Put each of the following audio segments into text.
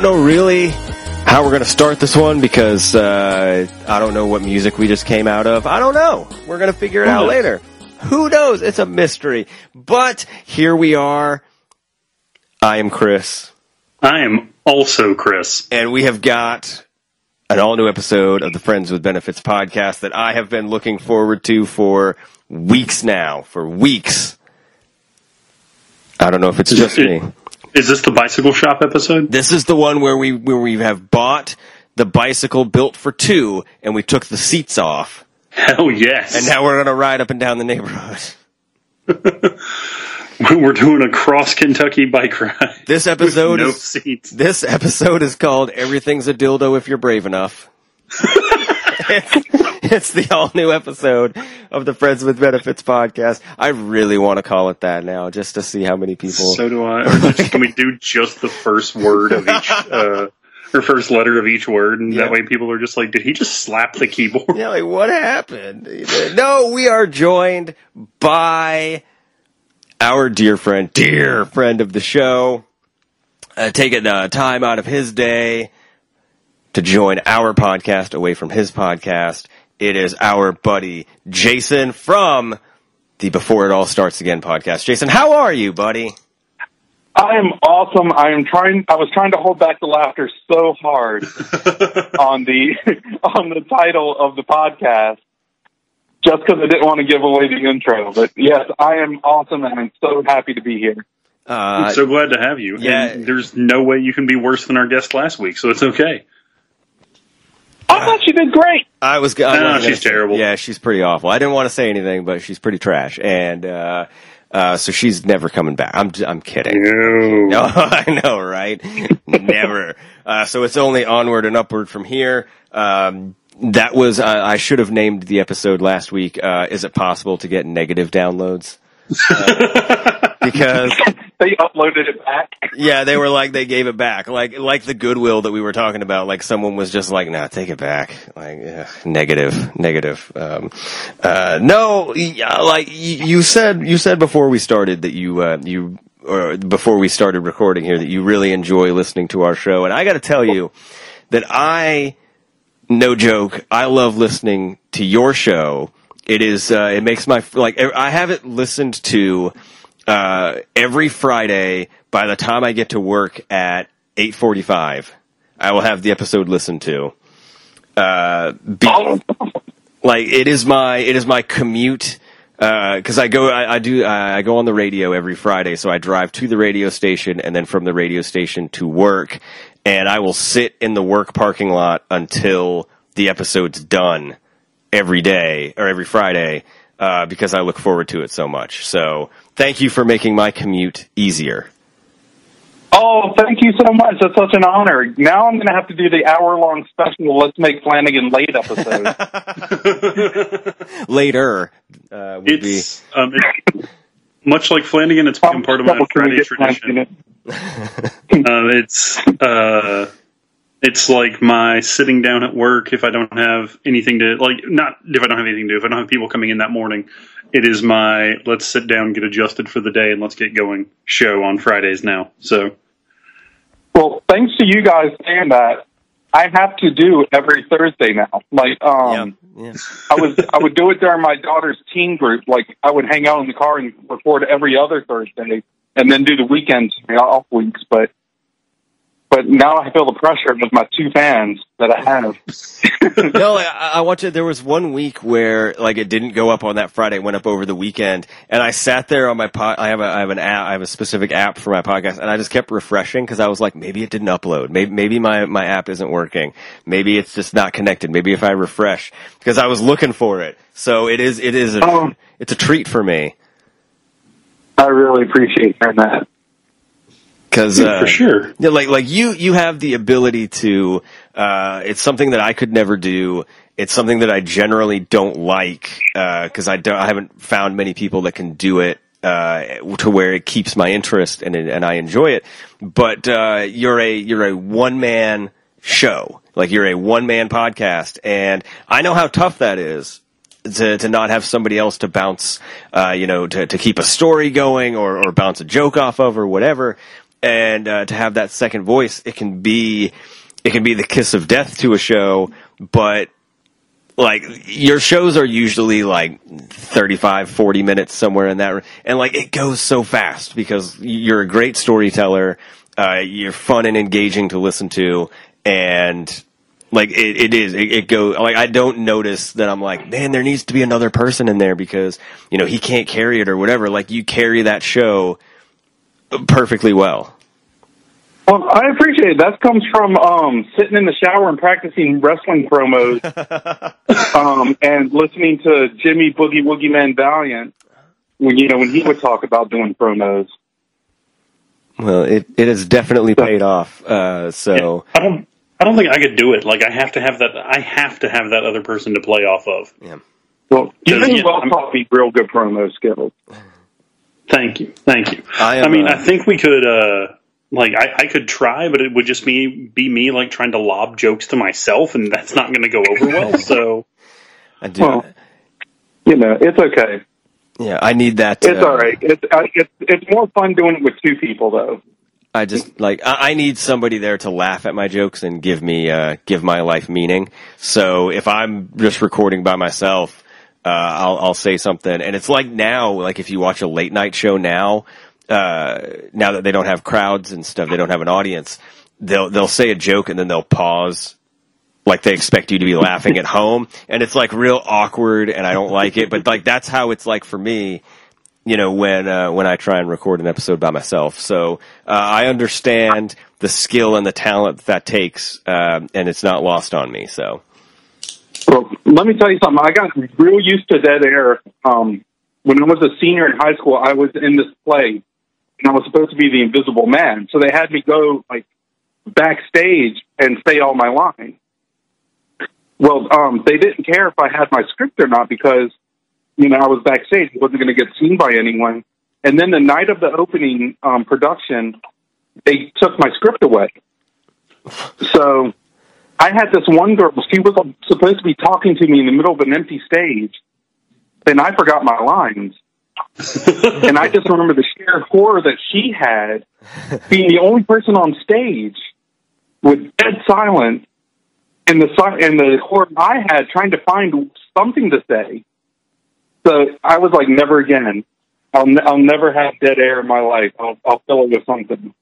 Don't know really how we're going to start this one because uh, I don't know what music we just came out of. I don't know. We're going to figure it out later. Who knows? It's a mystery. But here we are. I am Chris. I am also Chris. And we have got an all new episode of the Friends with Benefits podcast that I have been looking forward to for weeks now. For weeks. I don't know if it's just me. Is this the bicycle shop episode? This is the one where we where we have bought the bicycle built for two, and we took the seats off, Hell yes. and now we're going to ride up and down the neighborhood. We're doing a cross Kentucky bike ride. This episode no is seats. this episode is called "Everything's a Dildo If You're Brave Enough." it's, the all new episode of the Friends with Benefits podcast. I really want to call it that now, just to see how many people. So do I. Or just, can we do just the first word of each, uh, or first letter of each word, and Yeah. that way people are just like, did he just slap the keyboard? Yeah, like what happened? No, we are joined by our dear friend, dear friend of the show, uh, taking uh, time out of his day to join our podcast away from his podcast. It is our buddy Jason from the Before It All Starts Again podcast. Jason, how are you, buddy? I am awesome. I am trying. I was trying to hold back the laughter so hard on the on the title of the podcast, just because I didn't want to give away the intro. But yes, I am awesome, and I'm so happy to be here. Uh, I'm so glad to have you. yeah. And there's no way you can be worse than our guest last week, so it's okay. I thought she did great. I was. I No, wasn't gonna she's say- terrible. Yeah, she's pretty awful. I didn't want to say anything, but she's pretty trash, and uh, uh, so she's never coming back. I'm. j- I'm kidding. No. No, I know, right? never. Uh, so it's only onward and upward from here. Um, that was. Uh, I should have named the episode last week. Uh, is it possible to get negative downloads? Because They uploaded it back. yeah, they were like they gave it back, like like the goodwill that we were talking about. Like someone was just like, "Nah, take it back." Like ugh, negative, negative. Um, uh, no, yeah, like you said, you said before we started that you uh, you or before we started recording here that you really enjoy listening to our show, and I got to tell you that I, no joke, I love listening to your show. It is uh, it makes my like I haven't listened to uh, every Friday by the time I get to work at 8:45. I will have the episode listened to. Uh, be- like it is my it is my commute because I go I, I do I, I go on the radio every Friday, so I drive to the radio station and then from the radio station to work, and I will sit in the work parking lot until the episode's done every day or every Friday uh, because I look forward to it so much. So thank you for making my commute easier. oh, thank you so much. That's such an honor. Now I'm going to have to do the hour long special. Let's make Flanagan late episode. Later uh, would be It's, um, it's much like Flanagan. It's become part of my Can Friday tradition. Uh, it's uh, it's like my sitting down at work if I don't have anything to like. Not if I don't have anything to do. If I don't have people coming in that morning, it is my let's sit down, get adjusted for the day, and let's get going show on Fridays now. So Well, thanks to you guys saying that, I have to do every Thursday now. Like, um, yeah. I was, I would do it during my daughter's teen group. Like, I would hang out in the car and record every other Thursday, and then do the weekends, off weeks. But, but now I feel the pressure with my two fans that I have. no, I, I want you. There was one week where like it didn't go up on that Friday, it went up over the weekend, and I sat there on my pod. I have a I have an app. I have a specific app for my podcast, and I just kept refreshing because I was like, maybe it didn't upload. Maybe maybe my my app isn't working. Maybe it's just not connected. Maybe if I refresh, because I was looking for it. So it is it is a Oh. it's a treat for me I really appreciate hearing that. Because uh, for sure, Yeah, like like you you have the ability to. Uh, it's something that I could never do. It's something that I generally don't like because I don't. I haven't found many people that can do it uh, to where it keeps my interest and and I enjoy it. But uh, you're a you're a one man show. Like you're a one man podcast, and I know how tough that is to to not have somebody else to bounce, uh, you know, to to keep a story going or or bounce a joke off of or whatever. And uh, to have that second voice, it can be it can be the kiss of death to a show, but like your shows are usually like 35 40 minutes somewhere in that and like it goes so fast because you're a great storyteller uh, you're fun and engaging to listen to and like it, it is it, it goes like i don't notice that i'm like man there needs to be another person in there because you know he can't carry it or whatever. Like you carry that show perfectly well Well, I appreciate it. That comes from um, sitting in the shower and practicing wrestling promos, um, and listening to Jimmy Boogie Woogie Man Valiant when you know when he would talk about doing promos. well it, it has definitely paid off uh, so I don't. I don't think I could do it. Like I have to have that. I have to have that other person to play off of. yeah Well, you Yeah, well I'm- taught me real good promo skills. Thank you, thank you. I am, I mean, uh, I think we could. uh like I, I could try, but it would just be be me like trying to lob jokes to myself, and that's not going to go over well. So i do Well, you know, it's okay. yeah i need that It's uh, all right. It's I, it's it's more fun doing it with two people though. I just like I, I need somebody there to laugh at my jokes and give me uh, give my life meaning. So if I'm just recording by myself, uh, I'll I'll say something, and it's like now, like if you watch a late night show now, uh, now that they don't have crowds and stuff, they don't have an audience. They'll they'll say a joke and then they'll pause. Like they expect you to be laughing at home, and it's like real awkward, and I don't like it. But like that's how it's like for me you know when uh, when I try and record an episode by myself. So uh, I understand the skill and the talent that that takes, um, and it's not lost on me. So Well, let me tell you something. I got real used to dead air. Um, when I was a senior in high school, I was in this play, and I was supposed to be the Invisible Man. So they had me go like backstage and say all my lines. Well, um, they didn't care if I had my script or not because you know I was backstage. I wasn't going to get seen by anyone. And then the night of the opening um, production, they took my script away. So I had this one girl. She was supposed to be talking to me in the middle of an empty stage, and I forgot my lines. and I just remember the sheer horror that she had, being the only person on stage with dead silence, and the and the horror I had trying to find something to say. So I was like, never again. I'll ne- I'll never have dead air in my life. I'll I'll fill it with something.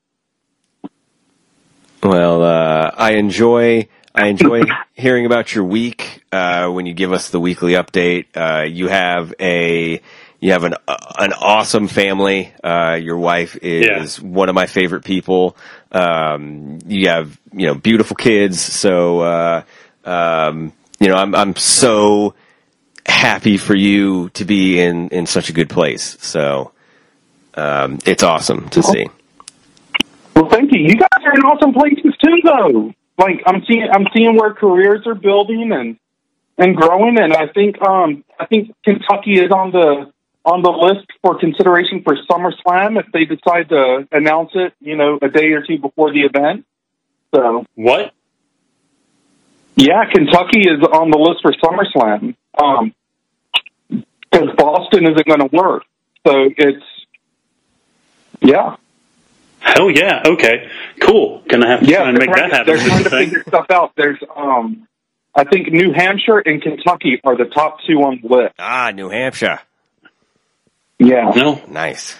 well, uh, I enjoy I enjoy hearing about your week uh, when you give us the weekly update. Uh, you have a you have an uh, an awesome family. Uh, your wife is one of my favorite people. Um, you have you know beautiful kids. So uh, um, you know I'm I'm so happy for you to be in in such a good place. So um, it's awesome to see. Well, thank you. You guys are in awesome places too, though. Like I'm seeing, I'm seeing where careers are building and and growing, and I think um I think Kentucky is on the on the list for consideration for SummerSlam if they decide to announce it, you know, a day or two before the event. So what? yeah, Kentucky is on the list for SummerSlam. Um, because Boston isn't going to work, so it's yeah. Hell yeah! Okay, cool. Gonna have to Yeah, try and they're make trying, that they're happen. trying to I think. figure stuff out. There's, um, I think New Hampshire and Kentucky are the top two on the list. Ah, New Hampshire, Yeah. No, nice.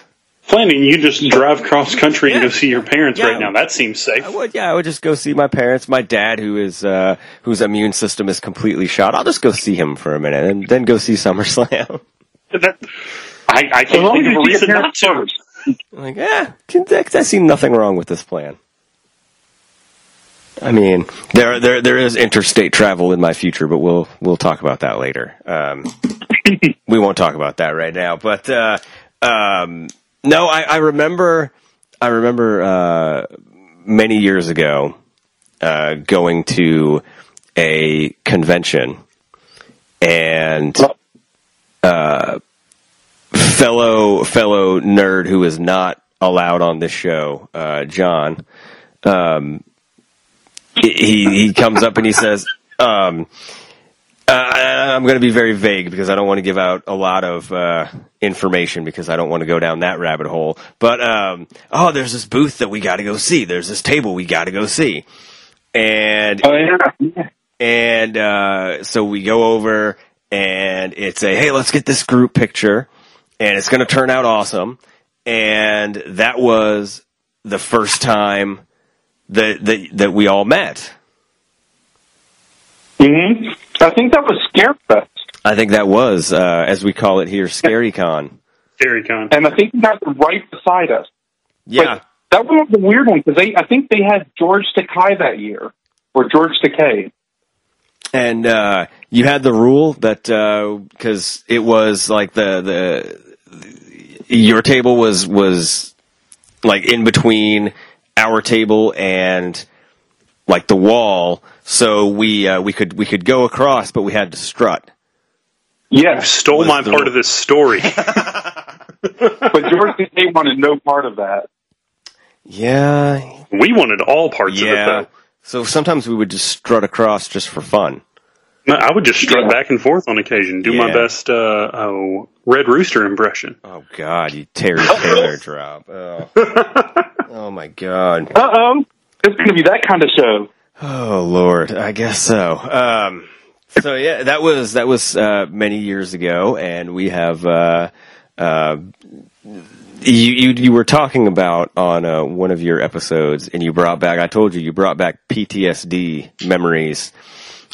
planning. You just drive cross country and Yeah. go see your parents Yeah. right now. That seems safe. I would, yeah, I would just go see my parents. My dad, who is uh, whose immune system is completely shot, I'll just go see him for a minute and then go see SummerSlam. That, I, I can't long think as of a see reason your not parents to. first. Like, yeah, I see nothing wrong with this plan. I mean, there there there is interstate travel in my future, but we'll we'll talk about that later. Um, we won't talk about that right now. But uh, um, no, I, I remember I remember uh, many years ago uh, going to a convention and uh, fellow fellow nerd who is not allowed on this show, uh, John. Um, he he comes up and he says, um, Uh, I'm going to be very vague because I don't want to give out a lot of uh, information because I don't want to go down that rabbit hole. But um, oh, there's this booth that we got to go see. There's this table we got to go see, and Oh yeah. and uh, so we go over and it's a hey, let's get this group picture, and it's going to turn out awesome. And that was the first time that that that we all met. hmm I think that was Scarefest, I think that was, uh, as we call it here, Scary Con. Dairy Con. and I think he got them right beside us. Yeah. That one was a weird one because I think they had George Takei that year, or George Takei. And, uh, you had the rule that, uh 'cause cause it was like the, the, your table was, was like in between our table and like the wall. So we, uh, we could, we could go across, but we had to strut. Yes, Stole my the- part of this story. but George they wanted no part of that. Yeah. we wanted all parts Yeah. of it, So sometimes we would just strut across just for fun. Though. No, I would just strut Yeah. back and forth on occasion, do my best uh, oh, Red Rooster impression. Oh God, you Terry Taylor drop. Oh. oh my God. Uh oh, it's going to be that kind of show. Oh Lord, I guess so. Um, so yeah, that was that was uh, many years ago, and we have. Uh, uh, you, you you were talking about on uh, one of your episodes, and you brought back. I told you you brought back PTSD memories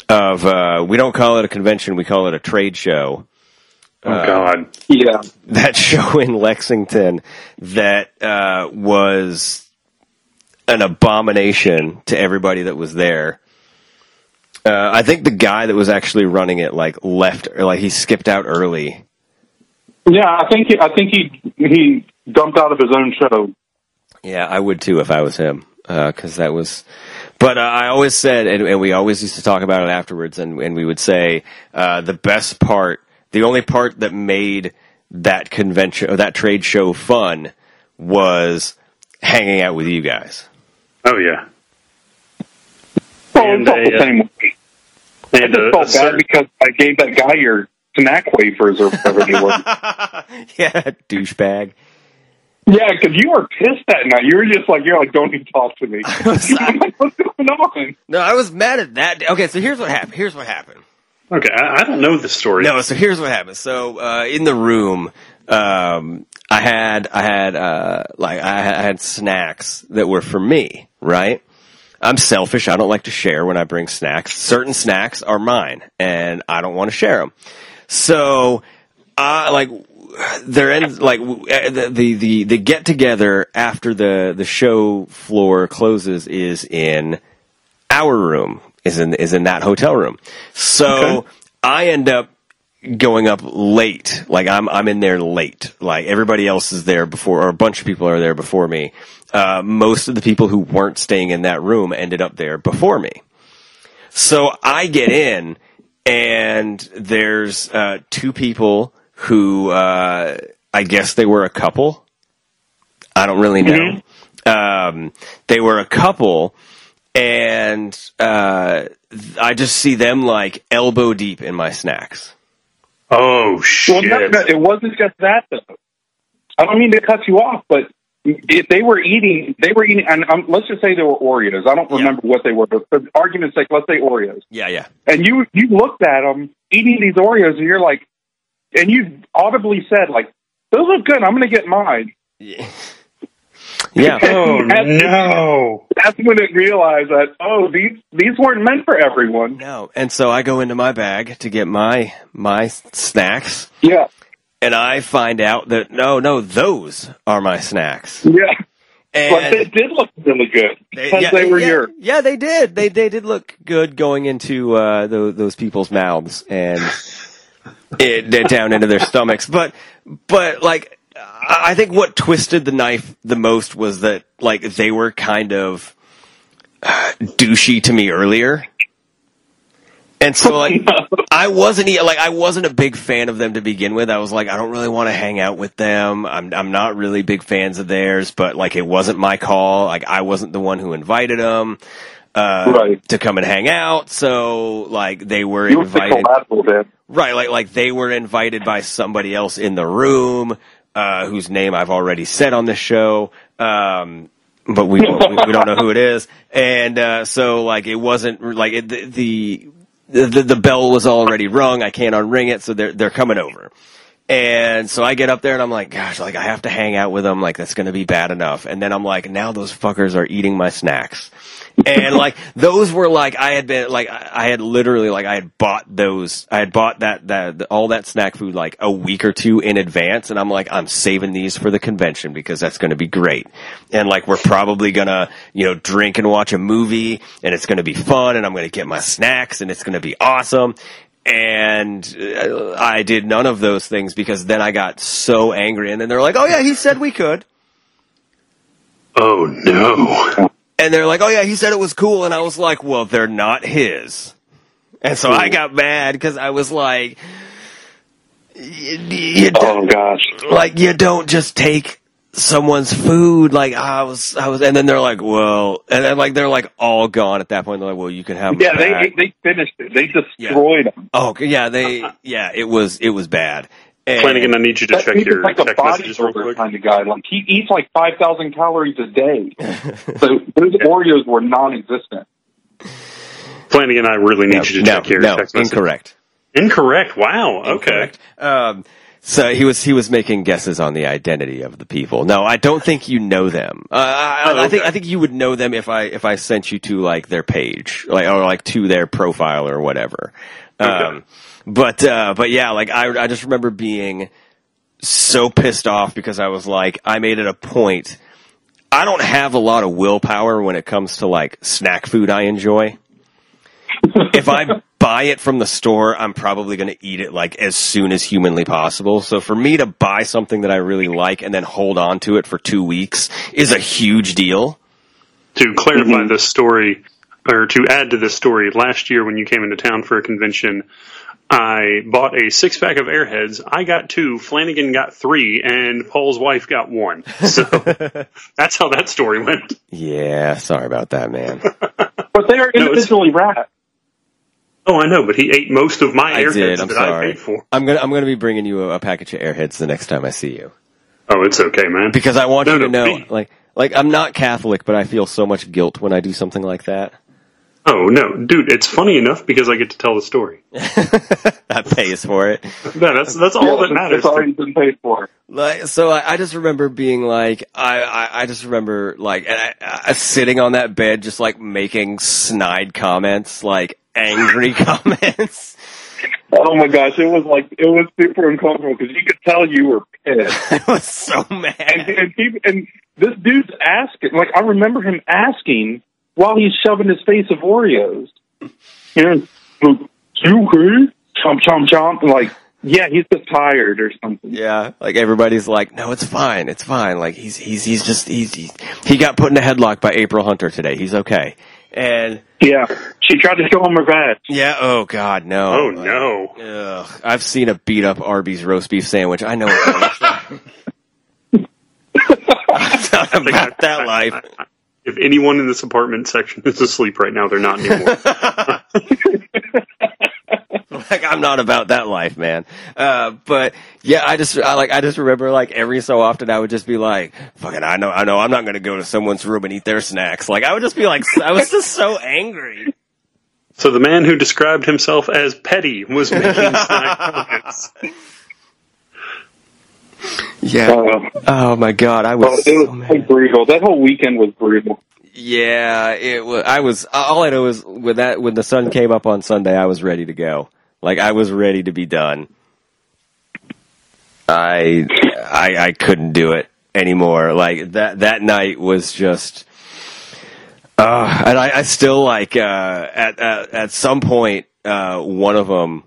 of. Uh, we don't call it a convention; we call it a trade show. Oh Uh, God, Yeah, that show in Lexington that uh, was an abomination to everybody that was there. Uh, I think the guy that was actually running it like left or like he skipped out early. yeah. I think he, I think he he dumped out of his own show. Yeah, I would too if I was him because that was. But uh, I always said, and, and we always used to talk about it afterwards, and, and we would say uh, the best part, the only part that made that convention or that trade show fun was hanging out with you guys. oh yeah. Well, And it's all they, the uh, same. They I just a- a felt bad because I gave that guy your snack wafers or whatever they were. yeah, douchebag. Yeah, because you were pissed that night. You were just like, you're like, don't even talk to me. I'm like, What's going on? No, I was mad at that. Okay, so here's what happened. Here's what happened. okay, I, I don't know the story. No, so here's what happened. So uh, in the room, um, I had I had uh, like I had snacks that were for me, right? I'm selfish. I don't like to share when I bring snacks. Certain snacks are mine, and I don't want to share them. So, I like there ends like uh, the the the, the get together after the the show floor closes is in our room is in is in that hotel room. So Okay. I end up going up late. Like I'm I'm in there late. Like everybody else is there before, or a bunch of people are there before me. Uh, most of the people who weren't staying in that room ended up there before me. So I get in, and there's uh, two people who uh, I guess they were a couple. I don't really know. Um, they were a couple, and uh, I just see them like elbow deep in my snacks. Oh Well, shit! no, no, it wasn't just that though. I don't mean to cut you off, but if they were eating, they were eating, and um, let's just say they were Oreos. I don't Yeah. remember what they were, but for argument's sake, let's say Oreos. Yeah, yeah. And you you looked at them eating these Oreos, and you're like, and you audibly said like, "Those look good. I'm going to get mine." Yeah. yeah. oh That's- no! That's when it realized that oh, these these weren't meant for everyone. No. And so I go into my bag to get my my snacks, Yeah, and I find out that no, no, those are my snacks. yeah. But they did look really good they, because yeah, they were yeah, yours. yeah, they did. They they did look good going into uh, those, those people's mouths and it, down into their stomachs. But but like I think what twisted the knife the most was that like they were kind of uh, douchey to me earlier. And so like I wasn't like I wasn't a big fan of them to begin with. I was like I don't really want to hang out with them. I'm I'm not really big fans of theirs, but like it wasn't my call. Like I wasn't the one who invited them. Uh, Right. to come and hang out. So like they were You invited. Right, like like they were invited by somebody else in the room, uh, whose name I've already said on the show. Um, but we, we we don't know who it is, and uh, so like it wasn't like it, the, the the the bell was already rung. I can't unring it, so they're they're coming over. And so I get up there and I'm like, gosh, like I have to hang out with them. Like that's going to be bad enough. And then I'm like, now those fuckers are eating my snacks. And like those were like I had been like I had literally like I had bought those I had bought that that all that snack food like a week or two in advance and I'm like I'm saving these for the convention because that's going to be great. And like we're probably going to, you know, drink and watch a movie and it's going to be fun and I'm going to get my snacks and it's going to be awesome and uh, I did none of those things because then I got so angry and then they're like, "Oh yeah, he said we could." Oh no. And they're like, "Oh yeah, he said it was cool." And I was like, "Well, they're not his." And so I got mad cuz I was like you, you Oh gosh. like you don't just take someone's food like I was I was and then they're like, "Well," and then like they're like all gone at that point. They're like, "Well, you can have. Yeah, back." they they finished it. They destroyed them. Oh, okay, yeah, they, yeah, it was, it was bad. Planning and, Flanagan, I need you to check dude's your like a text messages real quick. kind of guy. Like he eats like five thousand calories a day. so those Oreos were non-existent. Flanagan, I really need no, you to no, check your no, text messages. incorrect. Incorrect. Wow. Okay. Incorrect. Um, so he was, he was making guesses on the identity of the people. No, I don't think you know them. Uh, I, Oh, I think. I think you would know them if I, if I sent you to like their page, like, or like to their profile or whatever. Um, but, uh, but yeah, like I, I just remember being so pissed off because I was like, I made it a point. I don't have a lot of willpower when it comes to like snack food I enjoy. If I buy it from the store, I'm probably going to eat it like as soon as humanly possible. So for me to buy something that I really like and then hold on to it for two weeks is a huge deal. To clarify Mhm. this story, or to add to this story, last year when you came into town for a convention, I bought a six pack of Airheads. I got two, Flanagan got three, and Paul's wife got one. So that's how that story went. Yeah, sorry about that, man. But they are No, individually wrapped. Oh, I know, but he ate most of my I Airheads did. I'm that I sorry. paid for. I'm gonna I'm gonna be bringing you a, a package of Airheads the next time I see you Oh, it's okay, man. because I want No, you to no, know, me. like like I'm not Catholic, but I feel so much guilt when I do something like that. Oh no, dude, it's funny enough because I get to tell the story. that pays for it. No, that's that's all that matters. It's already been paid for. Like, so I, I just remember being like, I, I, I just remember like, and I, I, sitting on that bed, just like making snide comments, like angry comments. Oh my gosh, it was like it was super uncomfortable because you could tell you were pissed. I was so mad. and, he, and this dude's asking, like I remember him asking while he's shoving his face of Oreos. You know, you okay? Chomp, chomp, chomp. Like, yeah, he's just tired or something. Yeah, like everybody's like, no, it's fine, it's fine. Like he's he's he's just he's, he's he got put in a headlock by April Hunter today. He's okay. And Yeah, she tried to show him her badge. yeah, oh god, no. Oh Like, no. Ugh, I've seen a beat up Arby's roast beef sandwich. I know what it looks like. I'm not about that life. If anyone in this apartment section is asleep right now, they're not anymore. like I'm not about that life, man. Uh, but yeah, I just I like I just remember like every so often I would just be like, fucking, I know, I know, I'm not going to go to someone's room and eat their snacks. Like I would just be like, I was just so angry. so the man who described himself as petty was making snide comments. Yeah. Uh, Oh my god, I well, was it was mad. brutal. That whole weekend was brutal. Yeah, it was. I was. All I know is when that when the sun came up on Sunday, I was ready to go. Like I was ready to be done. I I I couldn't do it anymore. Like that that night was just. Uh, and I, I still like uh, at, at at some point uh, one of them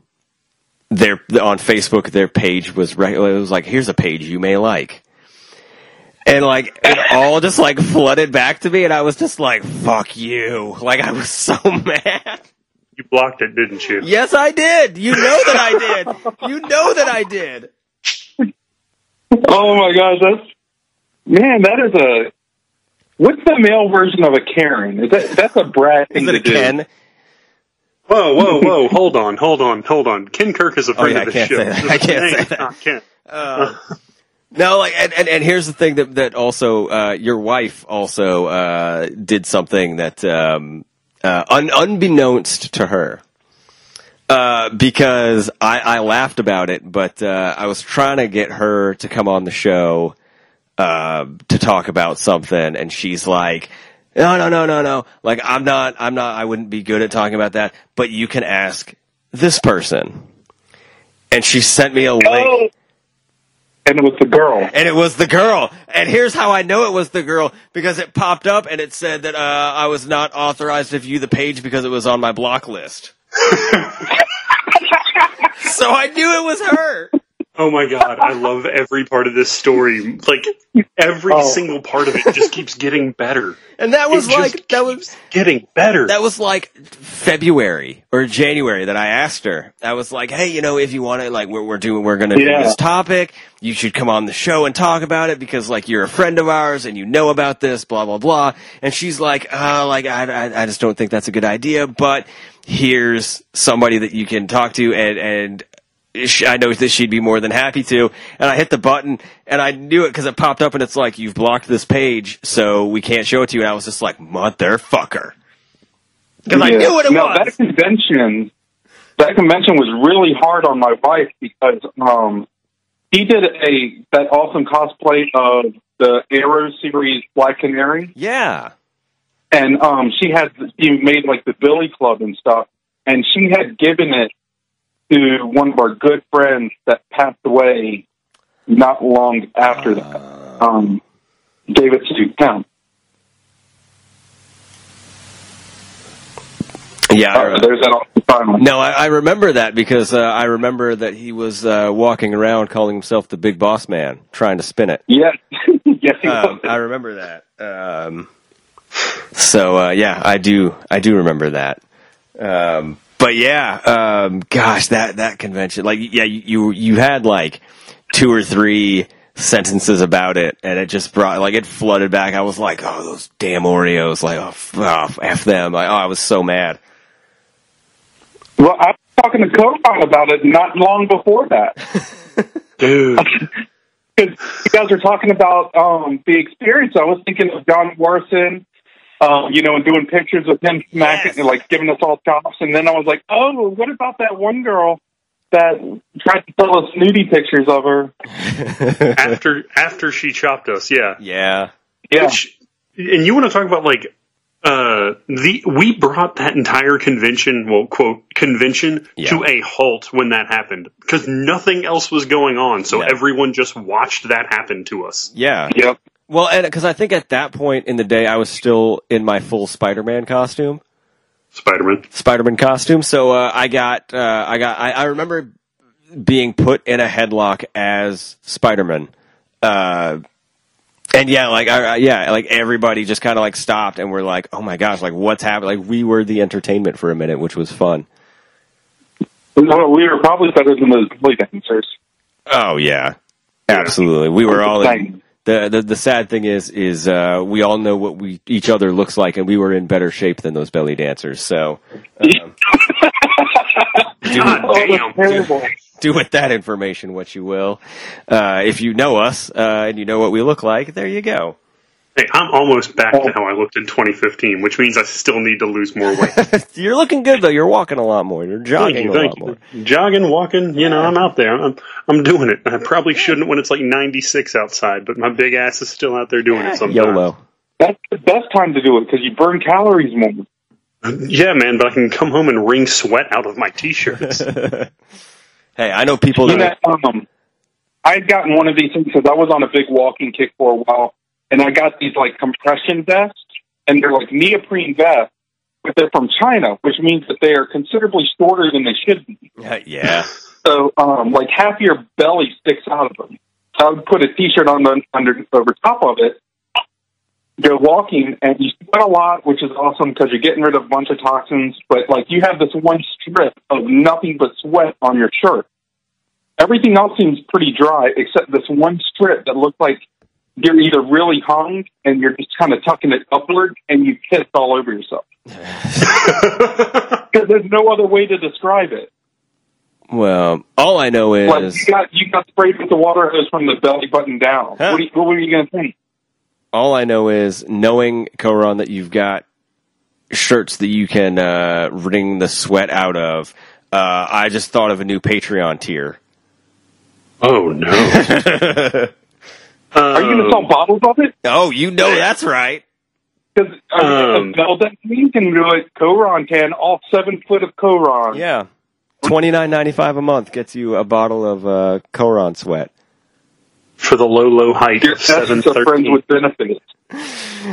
their on Facebook their page was rec- it was like here's a page you may like and like it all just like flooded back to me and I was just like fuck you like I was so mad You blocked it, didn't you? yes I did you know that I did you know that I did Oh my gosh, that's man, that is a What's the male version of a Karen? Is that that's a Brad thing Is it to a do? Ken? Whoa, whoa, whoa! hold on, hold on, hold on. Ken Kirk is a friend yeah, of I the can't show. say that. I can't His say name's that. not Ken. Uh, no, like, and, and, and here's the thing that, that also, uh, your wife also, uh, did something that, um, uh, un, unbeknownst to her. Uh, because I, I laughed about it, but, uh, I was trying to get her to come on the show, uh, to talk about something, and she's like, no, no, no, no, no. Like, I'm not, I'm not, I wouldn't be good at talking about that, but you can ask this person. And she sent me a link. And it was the girl. and it was the girl. And here's how I know it was the girl because it popped up and it said that uh, I was not authorized to view the page because it was on my block list. so I knew it was her. Oh my god, I love every part of this story. Like every Oh. single part of it just keeps getting better. And that was It just like that was Getting better. that was like February or January that I asked her. I was like, "Hey, you know, if you want to, like, we're, we're doing, we're going to Yeah. do this topic. You should come on the show and talk about it because, like, you're a friend of ours and you know about this, blah blah blah." And she's like, "Uh, like, I, I, I just don't think that's a good idea, but here's somebody that you can talk to and and." I know that she'd be more than happy to. And I hit the button and I knew it because it popped up and it's like, you've blocked this page, so we can't show it to you. And I was just like, motherfucker. Because I knew what it no, was. that convention, that convention was really hard on my wife because um, he did a that awesome cosplay of the Arrow series Black Canary, yeah. and um, she had he made like the Billy Club and stuff, and she had given it to one of our good friends that passed away not long after that. Um, David Stu Kemp. Yeah. Uh, re- there's that time. no, I, I remember that because uh, I remember that he was uh, walking around calling himself the big boss man, trying to spin it. Yeah, yes, Um. I remember that. Um, so uh, yeah, I do. I do remember that. Um, but yeah, um, gosh, that that convention, like, yeah, you you had like two or three sentences about it, and it just brought like it flooded back. I was like, oh, those damn Oreos, like, oh, f- oh f them. Like, oh, I was so mad. Well, I was talking to Koban about it not long before that. Dude. Because you guys are talking about um, the experience. I was thinking of John Morrison, um, you know, and doing pictures of him smacking, Yes. like giving us all chops. And then I was like, oh, what about that one girl that tried to tell us nudie pictures of her? after after she chopped us, yeah. Yeah. Yeah. Which, and you want to talk about like uh the we brought that entire convention, well, quote convention Yeah. to a halt when that happened because nothing else was going on, so Yeah. everyone just watched that happen to us. Yeah. Yep. Well, and because I think at that point in the day, I was still in my full Spider-Man costume. Spider Man. Spider-Man costume. So uh, I got, uh, I got, I, I remember being put in a headlock as Spider-Man. Uh, and yeah, like, I, I- yeah, like everybody just kind of like stopped and we're like, oh my gosh, like what's happening? Like we were the entertainment for a minute, which was fun. Well, we were probably better than those play dancers. Oh yeah, absolutely. We were all in, the, the the sad thing is is uh, we all know what we each other looks like, and we were in better shape than those belly dancers. So um, do, God Oh, damn. that's do with that information what you will. Uh, if you know us uh, and you know what we look like, there you go. Hey, I'm almost back to how I looked in 2015, which means I still need to lose more weight. You're looking good though. You're walking a lot more. You're thank jogging you, a thank lot more. Jogging, walking, you know, I'm out there. I'm, I'm doing it. I probably shouldn't when it's like 96 outside, but my big ass is still out there doing it sometimes. YOLO. That's the best time to do it because you burn calories more. Yeah, man, but I can come home and wring sweat out of my t-shirts. hey, I know people You that. know, um, I had gotten one of these things because I was on a big walking kick for a while, and I got these like compression vests, and they're like neoprene vests, but they're from China, which means that they are considerably shorter than they should be. yeah. So, um, like half your belly sticks out of them. So I would put a t-shirt on the under over top of it, go walking, and you sweat a lot, which is awesome because you're getting rid of a bunch of toxins. But like you have this one strip of nothing but sweat on your shirt. Everything else seems pretty dry except this one strip that looks like you're either really hung and you're just kind of tucking it upward and you pissed all over yourself. Because there's no other way to describe it. Well, all I know Like is you got you got sprayed with the water hose from the belly button down. Huh. What, you, what were you going to think? all I know is knowing Koron that you've got shirts that you can uh, wring the sweat out of. Uh, I just thought of a new Patreon tier. oh no! Are you going to sell bottles of it? Oh, you know that's right. Because uh, Um, well, that you can do it. Koron can all seven foot of Koron. Yeah, twenty nine ninety five a month gets you a bottle of uh, Koron sweat. for the low, low height Your of seven essence friends with benefits.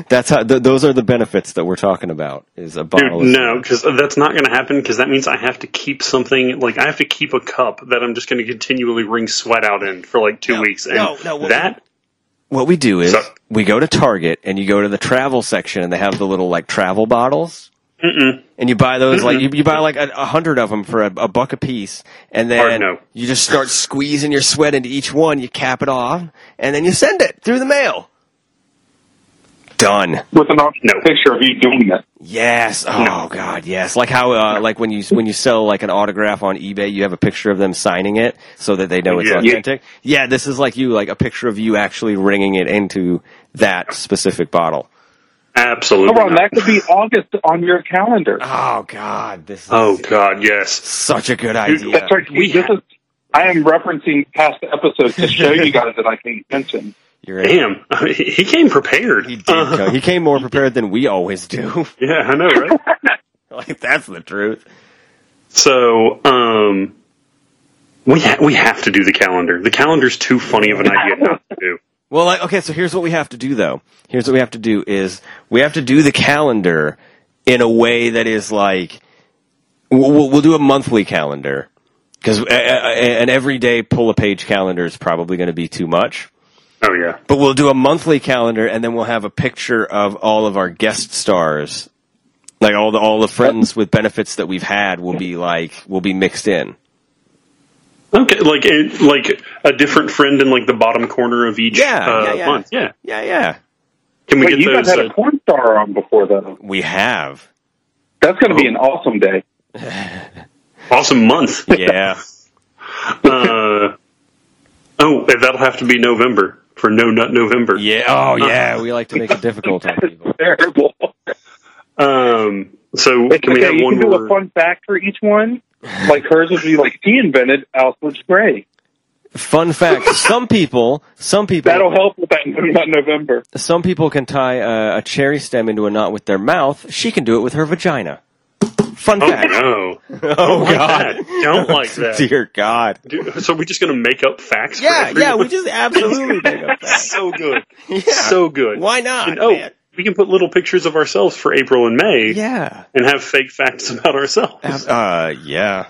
That's how. Th- those are the benefits that we're talking about. Is a Dude, bottle. of no, because that's not going to happen. Because that means I have to keep something like I have to keep a cup that I'm just going to continually wring sweat out in for like two No, weeks. And no, no, well- that What we do is So- we go to Target and you go to the travel section and they have the little like travel bottles. Mm-mm. And you buy those like you, you buy like a, a hundred of them for a, a buck a piece, and then no. you just start squeezing your sweat into each one. You cap it off, and then you send it through the mail. Done. With an No. picture of you doing it. Yes. Oh God, yes. Like how uh, like when you when you sell like an autograph on eBay, you have a picture of them signing it so that they know it's Yeah. authentic. Yeah, this is like you, like a picture of you actually ringing it into that specific bottle. absolutely. Koron, not. that could be August on your calendar. Oh God, this is Oh God, yes. such a good idea. That's right. We this ha- is. I am referencing past episodes to show you guys that I can mention. You're. Damn, he came prepared. He did. Uh, go- he came more prepared than we always do. yeah, I know, right? like that's the truth. so, um, we ha- we have to do the calendar. The calendar's too funny of an idea not to do. Well, like, okay, so here's what we have to do, though. Here's what we have to do is we have to do the calendar in a way that is like we'll, we'll- we'll do a monthly calendar because an everyday pull a page calendar is probably going to be too much. Oh yeah. But we'll do a monthly calendar, and then we'll have a picture of all of our guest stars, like all the all the friends with benefits that we've had will be like will be mixed in. Okay, like it, like a different friend in like the bottom corner of each Yeah, uh, yeah, yeah. month. Yeah. Yeah, yeah, Can we Wait, get you guys those? had a uh, porn star on before, though. we have. That's going to be an awesome day. awesome month. Yeah. uh, oh, that'll have to be November for No Nut November. Yeah. Oh, yeah. We like to make it difficult on people. Terrible. Um. So It's can we have you one can do more? a fun fact for each one. Like hers would be like he invented Alfred Gray. Fun fact: some people, some people, That'll help with that not November. some people can tie a, a cherry stem into a knot with their mouth. She can do it with her vagina. Fun Oh fact. no! Oh like God! that. Don't like that. Dear God! Dude, so we're just gonna make up facts? for Yeah, yeah. We just absolutely make up that. so good, Yeah. so good. Why not? And, oh, man? we can put little pictures of ourselves for April and May, Yeah. and have fake facts about ourselves. Uh, yeah.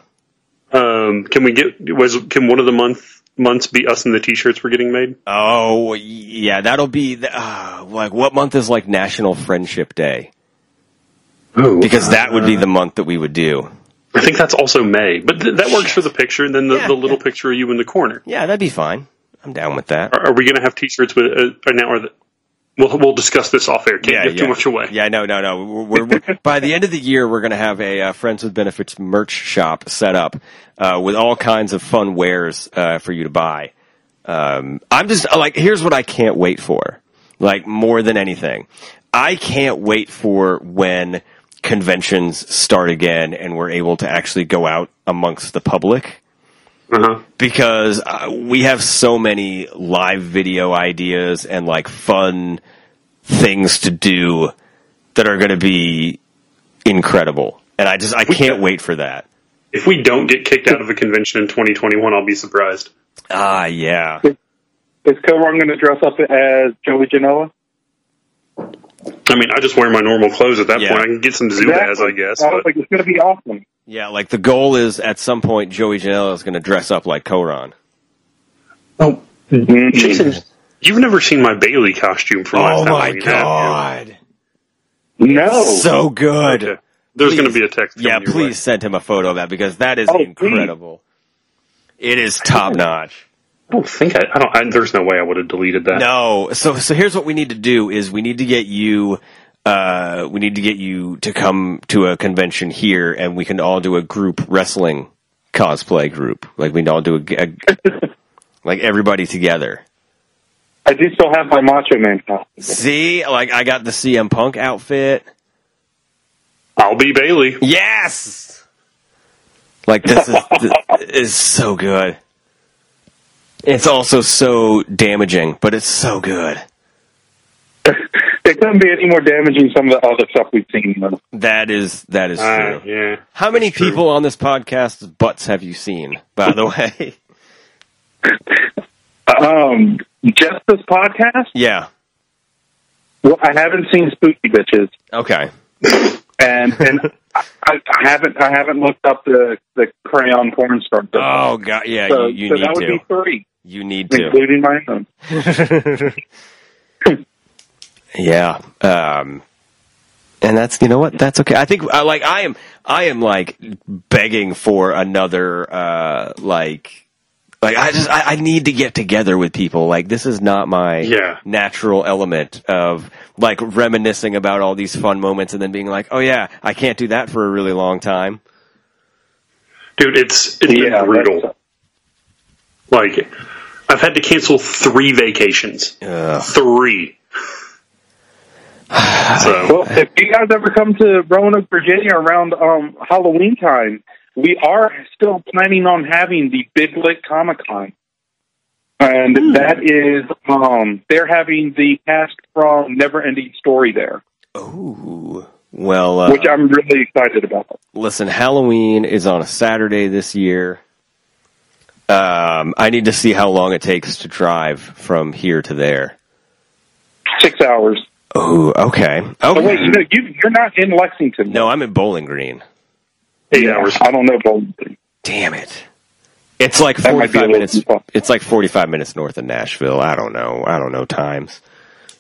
Um, can we get was can one of the month months be us in the t-shirts we're getting made? Oh, yeah. That'll be the, uh, like what month is like National Friendship Day? Oh, Because that would be the month that we would do. I think that's also May, but th- that works for the picture. And then the, Yeah, the little yeah. picture of you in the corner. Yeah, that'd be fine. I'm down with that. Are, are we going to have t-shirts with uh, right now? Are the, we'll we'll discuss this off air. Can't give too much away. Yeah, no, no, no. We're, we're, by the end of the year, we're going to have a uh, Friends with Benefits merch shop set up uh, with all kinds of fun wares uh, for you to buy. Um, I'm just like, here's what I can't wait for. Like more than anything, I can't wait for when conventions start again and we're able to actually go out amongst the public Uh-huh. because uh, we have so many live video ideas and like fun things to do that are going to be incredible. And I just I can't wait for that. If we don't get kicked out of a convention in 2021, I'll be surprised. Ah, yeah. Is Koron going to dress up as Joey Janela? I mean, I just wear my normal clothes at that Yeah. point. I can get some Zubaz, I guess. I was like, it's going to be awesome. Yeah, like the goal is at some point Joey Janela is going to dress up like Koron. oh, Mm-hmm. Jason, you've never seen my Bailey costume from last Oh time my we had god. No. So good. Okay. There's going to be a text. Yeah, please way. send him a photo of that because that is Oh, please. incredible. It is top notch. I don't think I. I don't. I, there's no way I would have deleted that. No. So so here's what we need to do is we need to get you uh we need to get you to come to a convention here and we can all do a group wrestling cosplay group. Like we can all do a, a like everybody together. I do still have my Macho Man costume. See, like I got the CM Punk outfit. I'll be Bayley. Yes. Like this is this is so good. It's also so damaging, but it's so good. It couldn't be any more damaging than some of the other stuff we've seen. Though. That is that is Uh, true. yeah. How many true. people on this podcast's butts have you seen, by the way? Um, just this podcast. yeah. Well, I haven't seen Spooky Bitches, Okay. and and I, I haven't I haven't looked up the the crayon porn star. Oh god, yeah, so, you, you so need that would to. be three, You need to. including my own. yeah. Um and that's you know what? That's okay. I think uh, like I am I am like begging for another uh like like I just I, I need to get together with people. Like this is not my Yeah. natural element of like reminiscing about all these fun moments and then being like, "Oh yeah, I can't do that for a really long time." Dude, it's it's Yeah, brutal. Like, I've had to cancel three vacations. Ugh. Three. so Well, if you guys ever come to Roanoke, Virginia around um, Halloween time, we are still planning on having the Big Lick Comic Con. And Hmm. that is, um, they're having the cast from Never Ending Story there, Ooh. Well, uh, which I'm really excited about. listen, Halloween is on a Saturday this year. Um, I need to see how long it takes to drive from here to there. Six hours. Oh, okay. Oh, wait, you know, you, you're not in Lexington. No, I'm in Bowling Green. eight Yeah, hours. I don't know. Bowling. Green. Damn it. It's like That might be a 45 minutes. It's like 45 minutes north of Nashville. I don't know. I don't know times.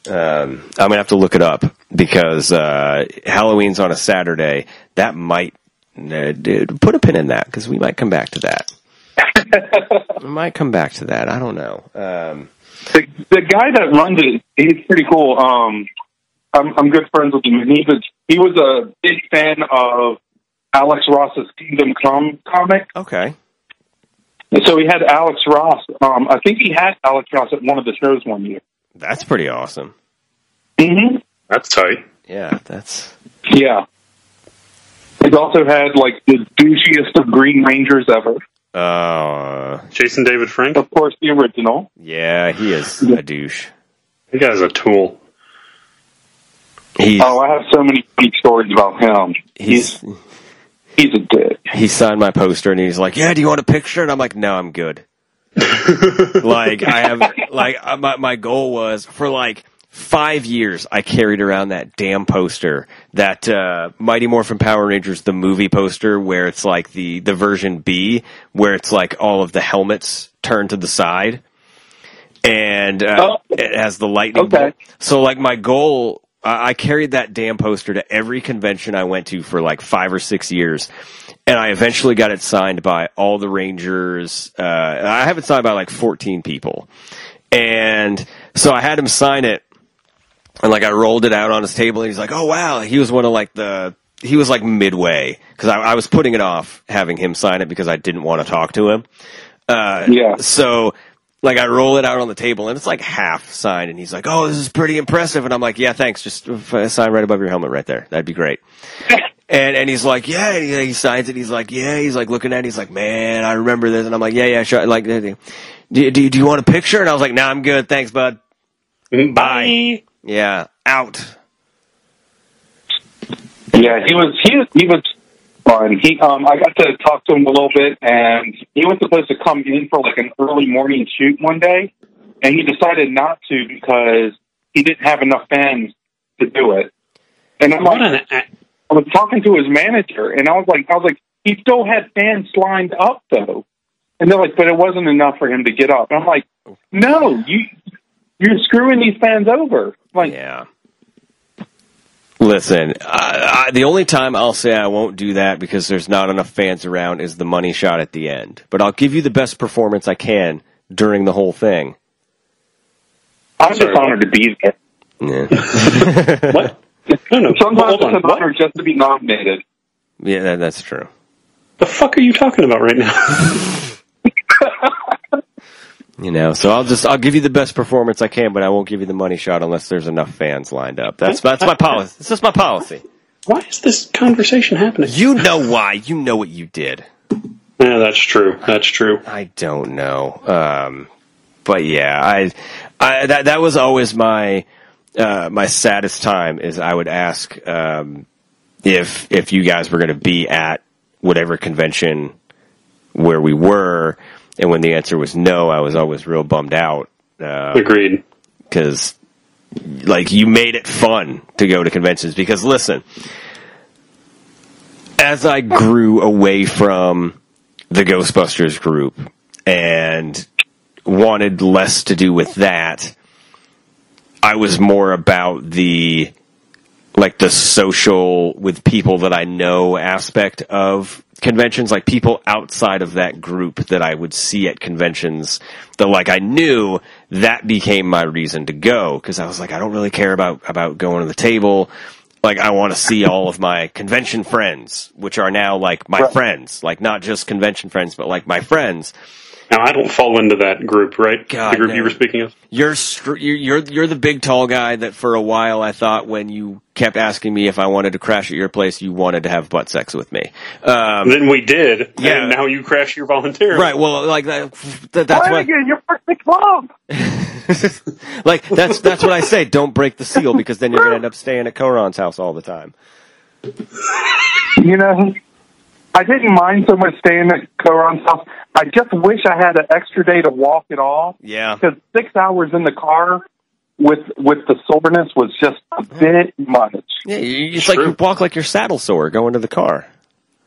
Um, I'm gonna have to look it up because uh, Halloween's on a Saturday. That might uh, dude, put a pin in that because we might come back to that. we might come back to that. I don't know. Um, the the guy that runs it, he's pretty cool. Um, I'm I'm good friends with him. And he was he was a big fan of Alex Ross's Kingdom Come comic. okay. And so he had Alex Ross. Um, I think he had Alex Ross at one of the shows one year. That's pretty awesome. Mm-hmm. That's tight. Yeah, that's Yeah. He's also had like the douchiest of Green Rangers ever. Uh Jason David Frank. Of course, the original. yeah, he is a douche. That guy's a tool. He's Oh, I have so many funny stories about him. he's He's he's a dick. he signed my poster and he's like, "Yeah, do you want a picture?" And I'm like, "No, I'm good." like I have like uh, my my goal was for like 5 years I carried around that damn poster, that uh Mighty Morphin Power Rangers the movie poster where it's like the the version B where it's like all of the helmets turned to the side and uh, Oh. it has the lightning Okay. bolt. So like my goal I I carried that damn poster to every convention I went to for like five or six years. And I eventually got it signed by all the Rangers. Uh, I have it signed by like 14 people. And so I had him sign it. And like I rolled it out on his table and he's like, oh wow. He was one of like the, he was like midway. Cause I, I was putting it off having him sign it because I didn't want to talk to him. Uh, Yeah. so like I roll it out on the table and it's like half signed and he's like, "Oh, this is pretty impressive." And I'm like, "Yeah, thanks. Just sign right above your helmet right there. That'd be great." and and he's like, "Yeah." And he, he signs it. He's like, "Yeah." He's like looking at. it. He's like, "Man, I remember this." And I'm like, "Yeah, yeah, sure." Like, do, do, do you want a picture? And I was like, "Nah, I'm good. Thanks, bud." Bye. Yeah, out. Yeah, he was he was he was fun. He um I got to talk to him a little bit and he was supposed to come in for like an early morning shoot one day and he decided not to because he didn't have enough fans to do it. And I'm What like an a- I was talking to his manager and I was like I was like he still had fans lined up though. And they're like, but it wasn't enough for him to get up. And I'm like, No, you you're screwing these fans over. Like Yeah. Listen, I, I, the only time I'll say I won't do that because there's not enough fans around is the money shot at the end. But I'll give you the best performance I can during the whole thing. I'm just Sorry, honored to be there. Yeah, What? No, no. Sometimes it's an What honor just to be nominated. yeah, that, that's true. the fuck are you talking about right now? You know, so I'll just I'll give you the best performance I can, but I won't give you the money shot unless there's enough fans lined up. That's that's my policy. It's just my policy. Why is this conversation happening? You know why? You know what you did. Yeah, that's true. That's true. I don't know. Um, but yeah, I, I that that was always my uh, my saddest time is I would ask um, if if you guys were going to be at whatever convention where we were, and when the answer was no, I was always real bummed out uh, Agreed. because like you made it fun to go to conventions because listen as i grew away from the ghostbusters group and wanted less to do with that i was more about the like the social with people that i know aspect of conventions like people outside of that group that i would see at conventions that like i knew that became my reason to go because i was like i don't really care about about going to the table. Like i want to see all of my convention friends which are now like my Right. friends. Like not just convention friends but like my friends Now I don't fall into that group, right? God, the group no. you were speaking of. you're, str- you're you're you're the big tall guy that for a while I thought when you kept asking me if I wanted to crash at your place, you wanted to have butt sex with me. Um, Then we did, Yeah. and now you crash your volunteer. right. Well, like that, that that's what again, you're part of the club. like that's that's what I say. Don't break the seal because then you're gonna end up staying at Koron's house all the time. You know, I didn't mind so much staying at Coron's house. I just wish I had an extra day to walk it off Yeah. because six hours in the car with with the soreness was just a bit much. Yeah, you, it's like you walk like you're saddle sore going to the car.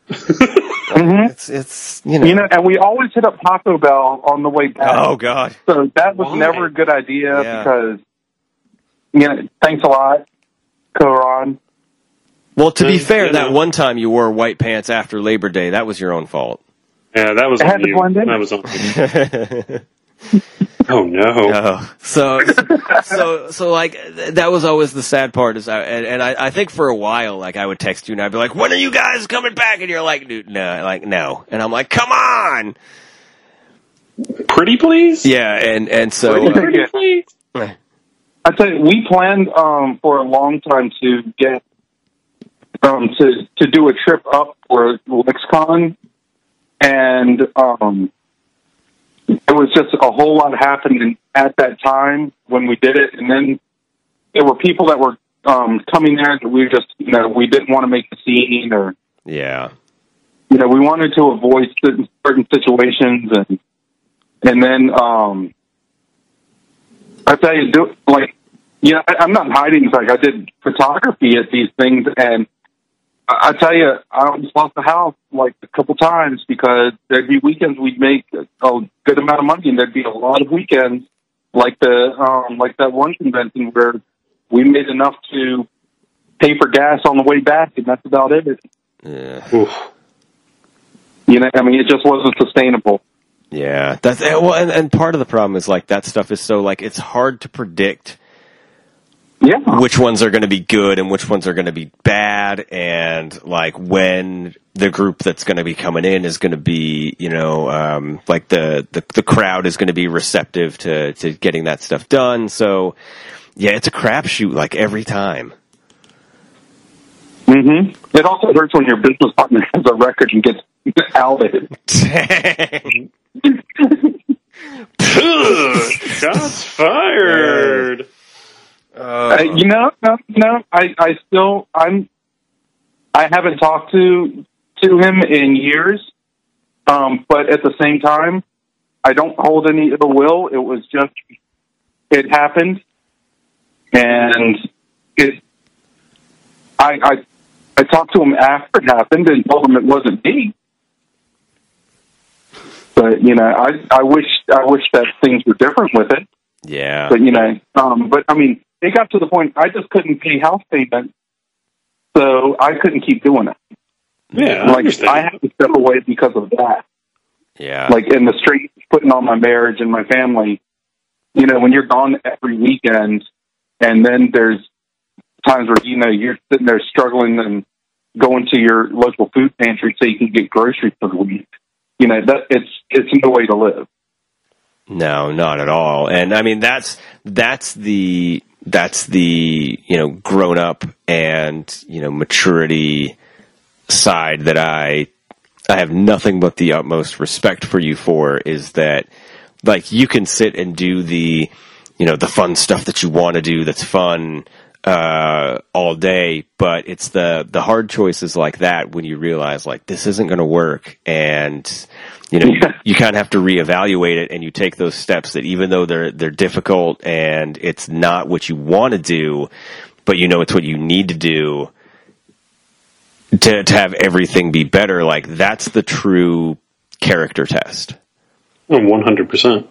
hmm It's it's you know. You know, and we always hit up Taco Bell on the way back. oh God. So that was Why? never a good idea Yeah. because, you know, thanks a lot, Coron. Well, to be fair, that one time you wore white pants after Labor Day, that was your own fault. Yeah, that was I on had to you. blend in. That was on you. oh no. Oh, so so so like that was always the sad part is I, and, and I, I think for a while like I would text you and I'd be like when are you guys coming back and you're like dude no like no and I'm like come on Pretty please. yeah and and so Pretty uh, Pretty please. I tell you, we planned um, for a long time to get um, to to do a trip up for LexCon, and um, there was just a whole lot happening at that time when we did it, and then there were people that were um, coming there that we just you know we didn't want to make a scene or yeah you know, we wanted to avoid certain, certain situations and, and then, um, I tell you, do, like, you know, I, I'm not hiding. Like, I did photography at these things and I, I tell you, I almost lost the house like a couple times because there'd be weekends we'd make a good amount of money and there'd be a lot of weekends like the, um, like that one convention where we made enough to pay for gas on the way back and that's about it. yeah Oof. You know, I mean, it just wasn't sustainable. yeah that's eh, well and, and part of the problem is like that stuff is so like it's hard to predict Yeah. which ones are going to be good and which ones are going to be bad and like when the group that's going to be coming in is going to be you know um, like the, the the crowd is going to be receptive to to getting that stuff done so yeah it's a crapshoot like every time hmm It also hurts when your business partner has a record and gets outed. Ugh, Shots fired. Uh, you know, no, no. I, I still, I'm, I haven't talked to to him in years. Um, but at the same time, I don't hold any ill will. It was just, it happened, and it. I, I, I talked to him after it happened and told him it wasn't me. But you know, I, I wish, I wish that things were different with it. yeah But you know, um, but I mean, it got to the point I just couldn't pay house payment, so I couldn't keep doing it. Yeah, I like understand. I had to step away because of that. Yeah. like in the street, putting on my marriage and my family. You know, when you're gone every weekend, and then there's times where you know you're sitting there struggling and going to your local food pantry so you can get groceries for the week. You know that it's it's no way to live. No, not at all. And I mean that's that's the that's the you know grown up and you know maturity side that I I have nothing but the utmost respect for you for is that like you can sit and do the you know the fun stuff that you want to do that's fun uh, all day, but it's the the hard choices like that when you realize like this isn't going to work, and you know Yeah. you kind of have to reevaluate it, and you take those steps that even though they're they're difficult and it's not what you want to do, but you know it's what you need to do to to have everything be better. Like that's the true character test. One hundred percent.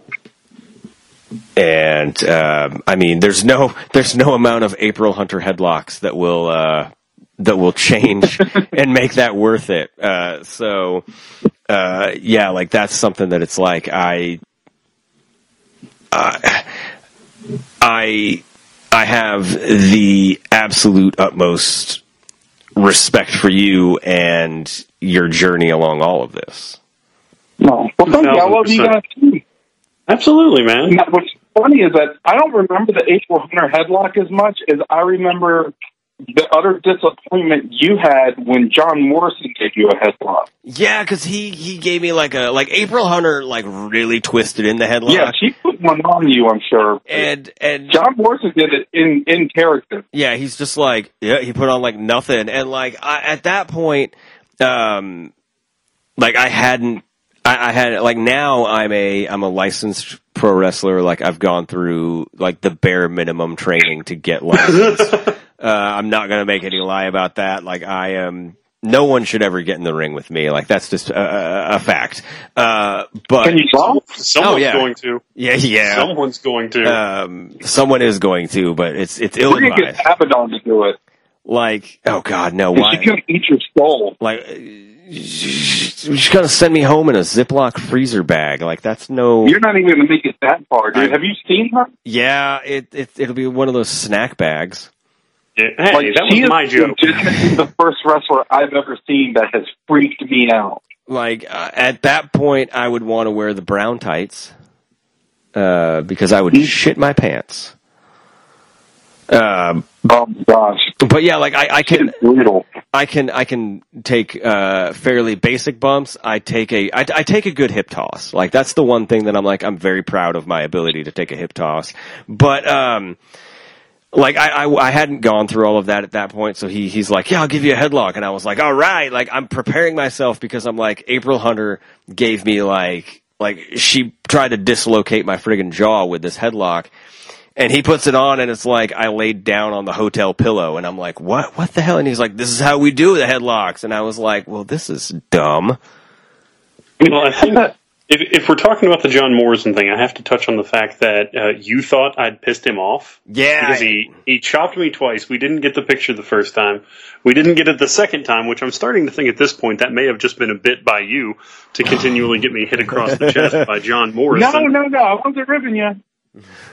And um, I mean, there's no there's no amount of April Hunter headlocks that will uh, that will change and make that worth it. Uh, so uh, yeah, like that's something that it's like I uh, I I have the absolute utmost respect for you and your journey along all of this. No, well, thank you. I love you guys too. Absolutely, man. Now, what's funny is that I don't remember the April Hunter headlock as much as I remember the utter disappointment you had when John Morrison gave you a headlock. Yeah, because he he gave me like a like April Hunter like really twisted in the headlock. Yeah, she put one on you, I'm sure. and and John Morrison did it in in character. yeah, he's just like yeah, he put on like nothing, and like I, at that point, um, like I hadn't. I, I had like now I'm a I'm a licensed pro wrestler. Like I've gone through like the bare minimum training to get licensed. uh, I'm not gonna make any lie about that. Like I am. No one should ever get in the ring with me. Like that's just a, a, a fact. Uh, but Can you draw? Someone's Oh, yeah. going to. yeah, yeah. Someone's going to. Um, someone is going to, but it's it's We're ill gonna get advised. Abaddon to do it. Like, oh god, no! And Why? She's gonna eat your soul. like she's gonna send me home in a Ziploc freezer bag. Like that's no. You're not even gonna make it that far, dude. I- Have you seen her? yeah, it, it it'll be one of those snack bags. Hey, Like that was my joke. the first wrestler I've ever seen that has freaked me out. Like uh, at that point, I would want to wear the brown tights uh, because I would shit my pants. Um, Oh my gosh, but yeah, like I, I can. I can I can take uh, fairly basic bumps. I take a I, I take a good hip toss. Like that's the one thing that I'm like I'm very proud of my ability to take a hip toss. But um, like I, I I hadn't gone through all of that at that point. So he he's like, yeah, I'll give you a headlock, and I was like, all right. Like I'm preparing myself because I'm like April Hunter gave me like like she tried to dislocate my friggin' jaw with this headlock. And he puts it on, and it's like I laid down on the hotel pillow, and I'm like, "What? What the hell?" And he's like, "This is how we do the headlocks." And I was like, "Well, this is dumb." Well, I think if, if we're talking about the John Morrison thing, I have to touch on the fact that uh, you thought I'd pissed him off. Yeah, Because he, he chopped me twice. We didn't get the picture the first time. We didn't get it the second time, which I'm starting to think at this point that may have just been a bit by you to continually get me hit across the chest by John Morrison. No, no, no. I wasn't ribbing you.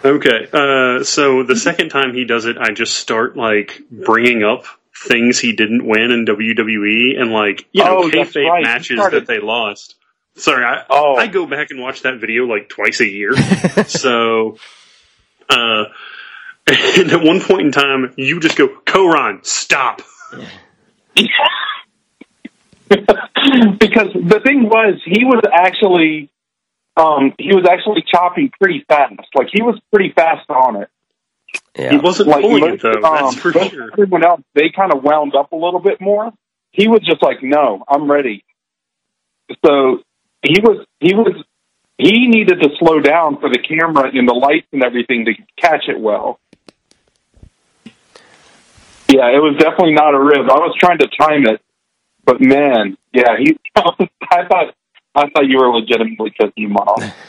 Okay, uh, so the second time he does it, I just start like bringing up things he didn't win in WWE and like you know Oh, kayfabe right. Matches started- that they lost. Sorry, I Oh. I go back and watch that video like twice a year. so, uh, and at one point in time, you just go, Koron, stop. because the thing was, he was actually, um, he was actually chopping pretty fast. Like he was pretty fast on it. He wasn't Like pulling most, it though. um, That's for sure. everyone else, they kind of wound up a little bit more. He was just like, "No, I'm ready." So he was, he was, he needed to slow down for the camera and the lights and everything to catch it well. Yeah, it was definitely not a rib. I was trying to time it, but man, yeah, he. I thought, I thought you were legitimately pissing him off.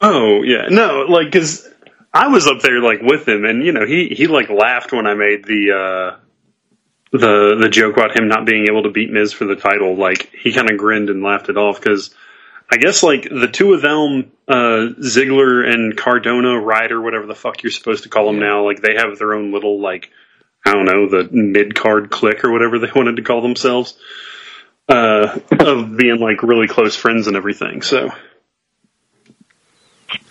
Oh yeah, no, like because I was up there like with him, and you know he he like laughed when I made the uh the the joke about him not being able to beat Miz for the title. Like he kind of grinned and laughed it off because I guess like the two of them, uh, Ziggler and Cardona, Ryder, whatever the fuck you're supposed to call them now, like they have their own little like I don't know the mid card click or whatever they wanted to call themselves, uh, of being like really close friends and everything. So.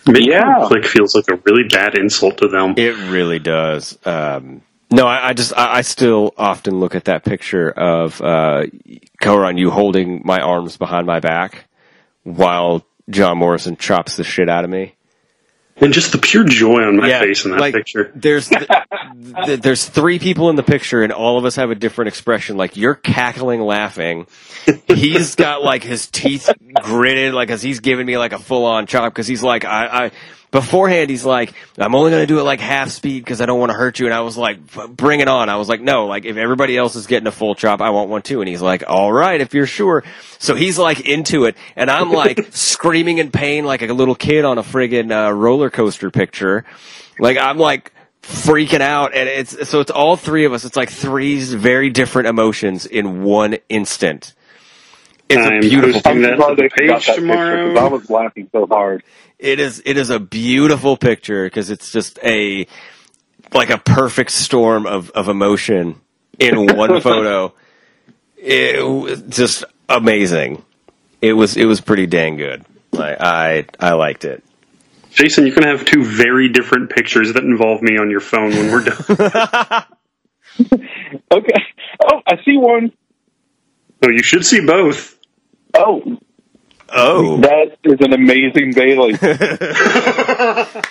Mid-card Yeah. click feels like a really bad insult to them. It really does. Um, no, I, I just I, I still often look at that picture of uh, Koran, you holding my arms behind my back while John Morrison chops the shit out of me. And just the pure joy on my face in that like, picture. There's th- th- there's three people in the picture, and all of us have a different expression. Like you're cackling, laughing. He's got like his teeth gritted, like as he's giving me like a full on chop because he's like I. I Beforehand, he's like, "I'm only going to do it like half speed because I don't want to hurt you." And I was like, "Bring it on!" I was like, "No, like if everybody else is getting a full chop, I want one too." And he's like, "All right, if you're sure." So he's like into it, and I'm like screaming in pain like a little kid on a friggin' uh, roller coaster picture. Like I'm like freaking out, and it's so it's all three of us. It's like three very different emotions in one instant. It's I'm a beautiful. posting I'm that to the they page got that picture, I was laughing so hard. It is it is a beautiful picture because it's just a like a perfect storm of of emotion in one photo. It was just amazing. It was it was pretty dang good. Like I I liked it. Jason, you can have two very different pictures that involve me on your phone when we're done. Okay. Oh, I see one. oh, you should see both. Oh, Oh, that is an amazing Bayley. that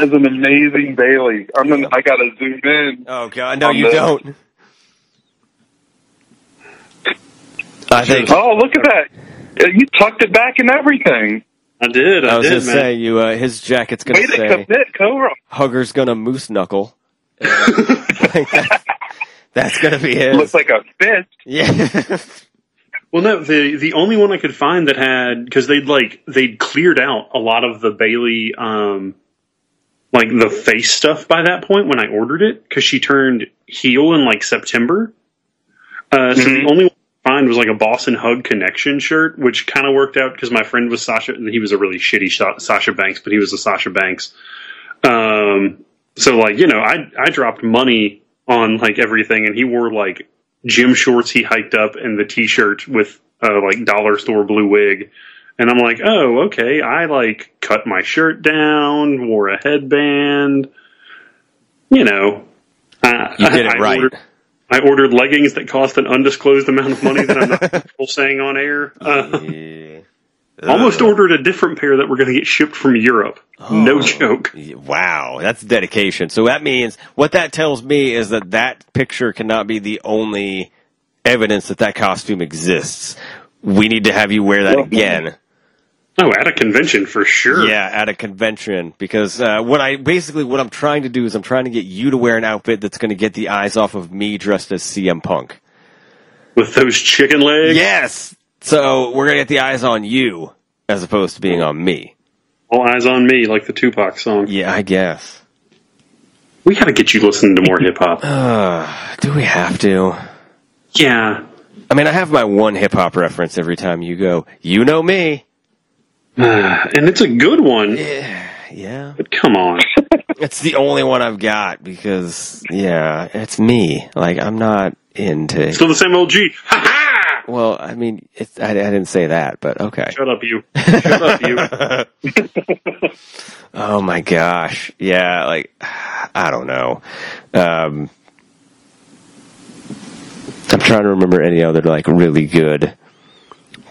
is an amazing Bayley. I'm gonna. I gotta zoom in. oh god, no, you the- don't. I think Oh, look at that! You tucked it back and everything. I did. I, I was did, gonna man. say you. Uh, his jacket's gonna Way to say commit, Cobra. "Hugger's gonna moose knuckle." That's, that's gonna be his. Looks like a fist. Yeah. Well, no, the the only one I could find that had because they'd like they'd cleared out a lot of the Bayley, um, like the face stuff by that point when I ordered it because she turned heel in like September. Uh, so the Mhm. only one I could find was like a Boss 'n' Hug connection shirt, which kind of worked out because my friend was Sasha. and He was a really shitty Sa- Sasha Banks, but he was a Sasha Banks. Um, so like you know, I I dropped money on like everything, and he wore like gym shorts he hiked up and the t-shirt with uh, like dollar store blue wig. And I'm like, oh, okay. I like cut my shirt down, wore a headband. You know, I, You did it I right. Ordered, I ordered leggings that cost an undisclosed amount of money that I'm not comfortable saying on air. Uh, Yeah. Almost Ugh. ordered a different pair that were going to get shipped from Europe. No Oh. joke. Wow, that's dedication. So that means what that tells me is that that picture cannot be the only evidence that that costume exists. We need to have you wear that Well, again. Oh, at a convention for sure. Yeah, at a convention because uh, what I basically what I'm trying to do is I'm trying to get you to wear an outfit that's going to get the eyes off of me dressed as CM Punk. With those chicken legs. Yes. So we're going to get the eyes on you as opposed to being on me. All eyes on me, like the Tupac song. Yeah, I guess. We got to get you listening to more hip hop. Uh, do we have to? Yeah. I mean, I have my one hip hop reference every time you go. You know me. and it's a good one, Yeah, yeah. but come on. It's the only one I've got because, yeah, it's me. Like I'm not into. Still the same old G. Well, I mean, I, I didn't say that, but okay. Shut up, you. Shut up, you. Oh my gosh, yeah. Like I don't know. Um, I'm trying to remember any other like really good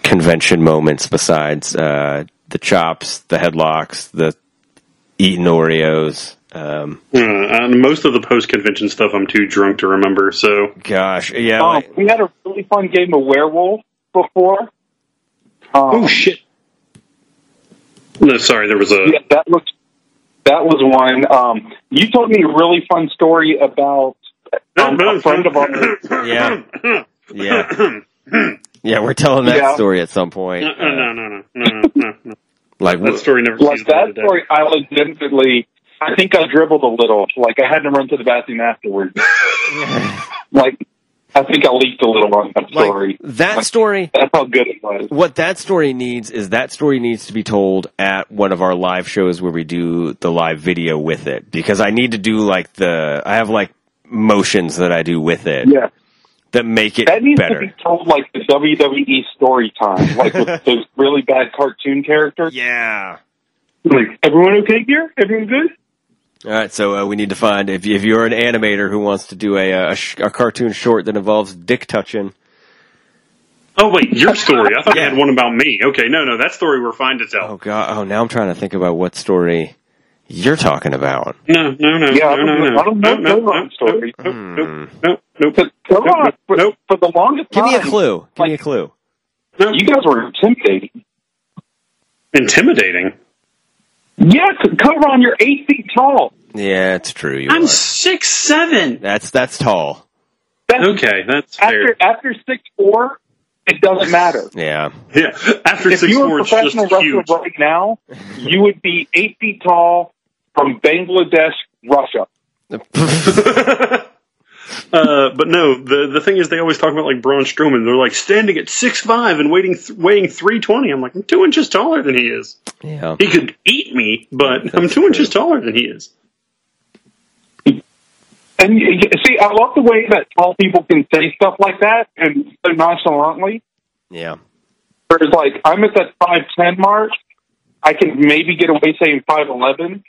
convention moments besides uh, the chops, the headlocks, the eating Oreos. Um, Uh, and most of the post convention stuff I'm too drunk to remember, so. gosh, yeah. Um, like- we had a really fun game of werewolf before. Um, Oh, shit. No, sorry, there was a. Yeah, that looks. That was one. Um, you told me a really fun story about um, a friend of ours. Yeah. yeah, yeah. We're telling that Yeah. story at some point. No, no, no, no, no, no, no, no. Like That story never Like sees the light that story, I legitimately. I think I dribbled a little. Like I had to run to the bathroom afterwards. like I think I leaked a little on that Like story. that story. That's how good it was. What that story needs is that story needs to be told at one of our live shows where we do the live video with it because I need to do like the I have like motions that I do with it Yeah. that make it That needs better. to be told like the WWE story time, like with those really bad cartoon characters. yeah. Like, everyone okay here? Everyone good? All right, so uh, we need to find if if you're an animator who wants to do a uh, a, sh- a cartoon short that involves dick touching. Oh wait, your story. I thought Yeah. you had one about me. Okay, no, no, that story we're fine to tell. Oh god! Oh, now I'm trying to think about what story you're talking about. No, no, no, Yeah, I no, don't no, know- no. I don't know no, no, Go On no, story. Nope, nope, nope, nope, But come Nope, on, for, nope. for the longest Give time, me a clue. Give me a clue. nope. you guys were intimidating. Intimidating. Yeah, c- come on, you're eight feet tall. Yeah, it's true. You I'm are. six seven. That's that's tall. That's, Okay, that's fair. After after six four, it doesn't matter. Yeah. Yeah, after If six you were four, a it's just professional wrestler huge. right now, you would be eight feet tall from Bangladesh, Russia. Uh, but no, the the thing is, they always talk about like Braun Strowman. They're like standing at six five and waiting th- weighing three twenty. I'm like, I'm two inches taller than he is. Yeah. He could eat me, but I'm two true. inches taller than he is. And y- y- see, I love the way that tall people can say stuff like that and so nonchalantly. Yeah. Whereas, like, I'm at that five ten mark. I can maybe get away saying five eleven,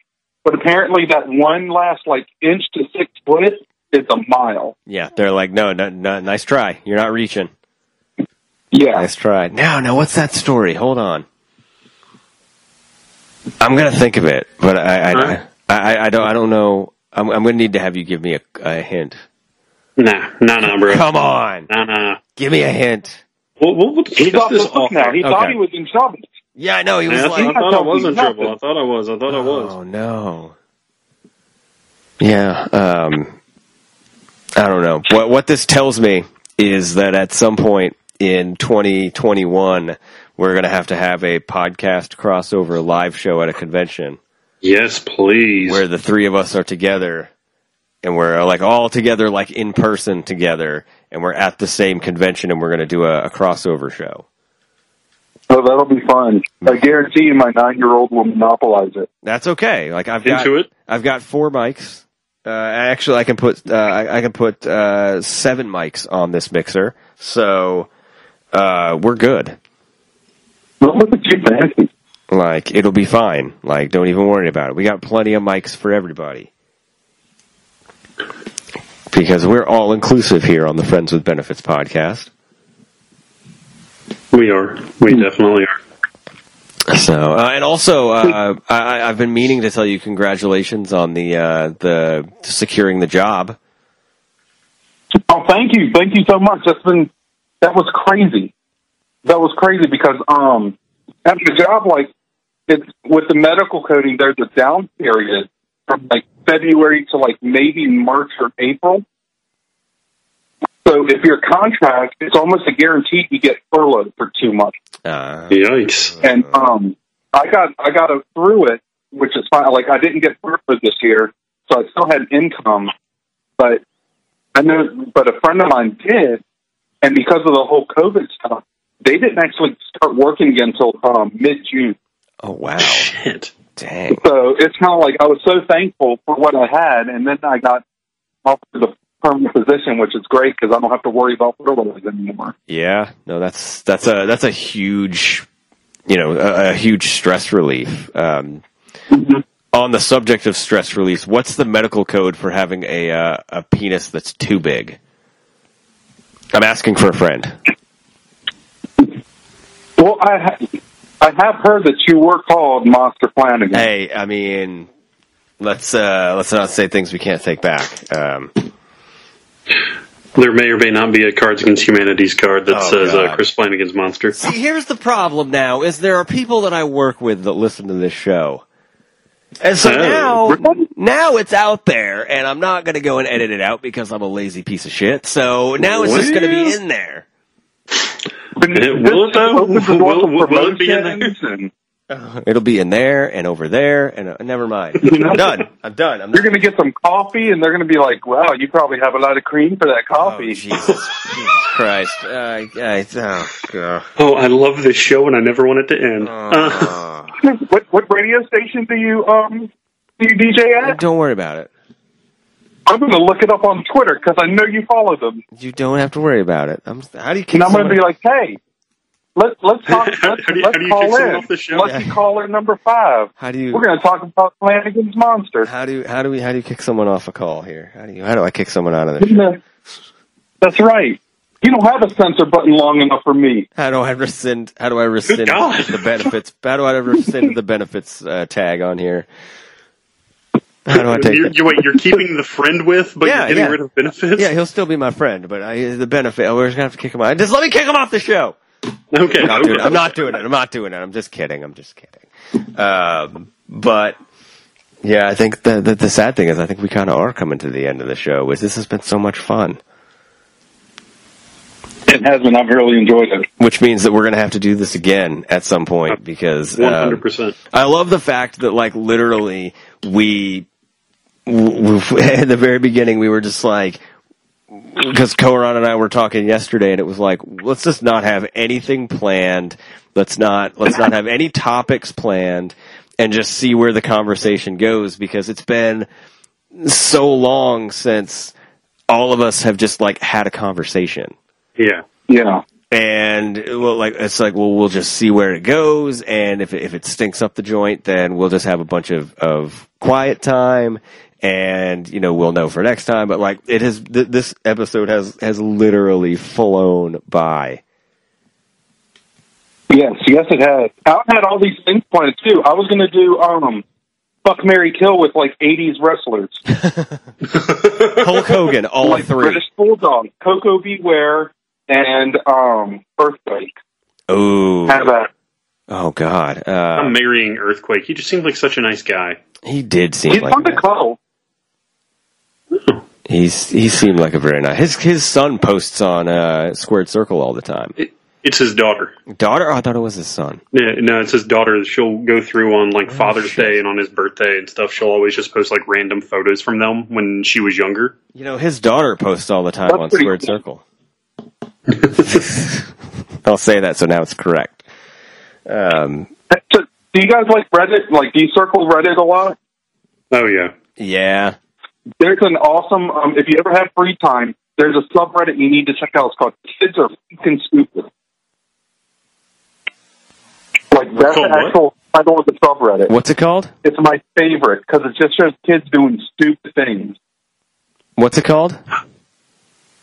but apparently that one last like inch to six foot is a mile. Yeah. They're like, no, no, no, nice try. You're not reaching. Yeah, Nice try. Now, now, what's that story? Hold on. I'm gonna think of it, but I, I, Huh? I, I, I don't, I don't know. I'm, I'm gonna need to have you give me a, a hint. Nah, nah, nah, bro. Come on, Nah, nah. give me a hint. We'll, we'll, we'll he's discuss this hook off. now. He Okay. thought he was in trouble. Yeah, I know. He was Yeah, I, like, thought, I thought I was in trouble. I thought I was. I thought I was. Oh no. Yeah. Um. I don't know. What what this tells me is that at some point in 2021, we're going to have to have a podcast crossover live show at a convention Yes, please. where the three of us are together and we're like all together, like in person together, and we're at the same convention and we're going to do a, a crossover show. Oh, that'll be fun. I mm-hmm. guarantee you, my nine-year-old will monopolize it. That's okay. Like I've got Into it. I've got four mics. Uh, actually, I can put uh, I, I can put uh, seven mics on this mixer, so uh, we're good. Look at you. Like it'll be fine. Like don't even worry about it. We got plenty of mics for everybody because we're all inclusive here on the Friends with Benefits podcast. We are. We definitely are. So, uh, and also, uh, I, I've been meaning to tell you congratulations on the uh, the securing the job. Oh, thank you, thank you so much. That's been that was crazy. That was crazy because um, at the job, like it's with the medical coding, there's a down period from like February to like maybe March or April. So if your contract, it's almost a guarantee you get furloughed for two months. Uh, Yikes. And um, I got I got a, through it, which is fine. Like I didn't get furloughed this year, so I still had income. But I know, but a friend of mine did, and because of the whole COVID stuff, they didn't actually start working again until um, mid June. oh wow, Shit. dang! So it's kind of like I was so thankful for what I had, and then I got offered the permanent position, which is great because I don't have to worry about furloughs anymore. Yeah, no, that's that's a that's a huge, you know, a, a huge stress relief. Um, on the subject of stress release, what's the medical code for having a uh, a penis that's too big? I'm asking for a friend. Well, I ha- I have heard that you were called Monster Flanagan. Hey, I mean, let's uh, let's not say things we can't take back. Um, There may or may not be a Cards Against Humanities card that Oh, says uh, God. Chris Flanagan's Monster. see, here's the problem now: is there are people that I work with that listen to this show, and so Oh. now now it's out there, and I'm not going to go and edit it out because I'm a lazy piece of shit. So now it's just going to be in there. But Will it, though? opens the door Will- will- will it be in there? It'll be in there and over there and uh, never mind. I'm done. I'm done. I'm You're going to get some coffee, and they're going to be like, "Wow, you probably have a lot of cream for that Oh, coffee." Jesus, Jesus Christ! Uh, I, oh, God. Oh, I love this show and I never want it to end. Uh, Oh. what what radio station do you um do you DJ at? don't worry about it. I'm going to look it up on Twitter because I know you follow them, You don't have to worry about it. I'm, how do you? And I'm going to be like, "Hey, let's let's talk. How- let's how do you- let's how do you call kick someone in. off the show? Lucky Yeah. caller number five. How do you? We're going to talk about Flanagan's Monster." How do you? How do we? How do you kick someone off a call here? How do you? How do I kick someone out of this? That's right. You don't have a censor button long enough for me. How do I rescind? How do I rescind God. the benefits? How do I rescind the benefits uh, tag on here? How do I take you're, it? you wait, you're keeping the friend with, but Yeah, you're getting yeah. rid of benefits? Yeah, he'll still be my friend, but I, the benefit. We're just gonna have to kick him out. Just let me kick him off the show. Okay. I'm not, doing, okay. I'm not doing it. I'm not doing it. I'm just kidding. I'm just kidding. Um, but yeah, I think the, the the sad thing is, I think we kind of are coming to the end of the show. Is this has been so much fun, It has been. I've really enjoyed it. which means that we're gonna have to do this again at some point because um, hundred percent. I love the fact that like literally we w- w- at the very beginning we were just like because Koran and I were talking yesterday and it was like let's just not have anything planned let's not let's not have any topics planned and just see where the conversation goes because it's been so long since all of us have just like had a conversation Yeah. Yeah. and well, like it's like, well, we'll just see where it goes, and if it, if it stinks up the joint, then we'll just have a bunch of of quiet time, and you know we'll know for next time. But like it has, th- this episode has has literally flown by. Yes, yes, it has. I had all these things planned too. I was going to do um, fuck Mary Kill with like '80s wrestlers, Hulk Hogan, all like three. British Bulldog, Koko B. Ware, and um, Earthquake. Oh, Have that. oh God, I'm uh, marrying Earthquake. He just seemed like such a nice guy. he did seem He's like fun to that. cuddle. He's he seemed like a very nice. His his son posts on uh, Squared Circle all the time. It, it's his daughter. Daughter, oh, I thought it was his son. Yeah, no, it's his daughter. She'll go through on like Father's Oh, shit. Day and on his birthday and stuff. She'll always just post like random photos from them when she was younger. You know, his daughter posts all the time That's on Squared cool. Circle. I'll say that, so now it's correct. Um, So, do you guys like Reddit? Like, do you circle Reddit a lot? Oh yeah, yeah, There's an awesome. Um, if you ever have free time, there's a subreddit you need to check out. It's called "Kids Are Fucking Stupid." Like that's called the what? actual title of the subreddit. what's it called? It's my favorite because it just shows kids doing stupid things. What's it called?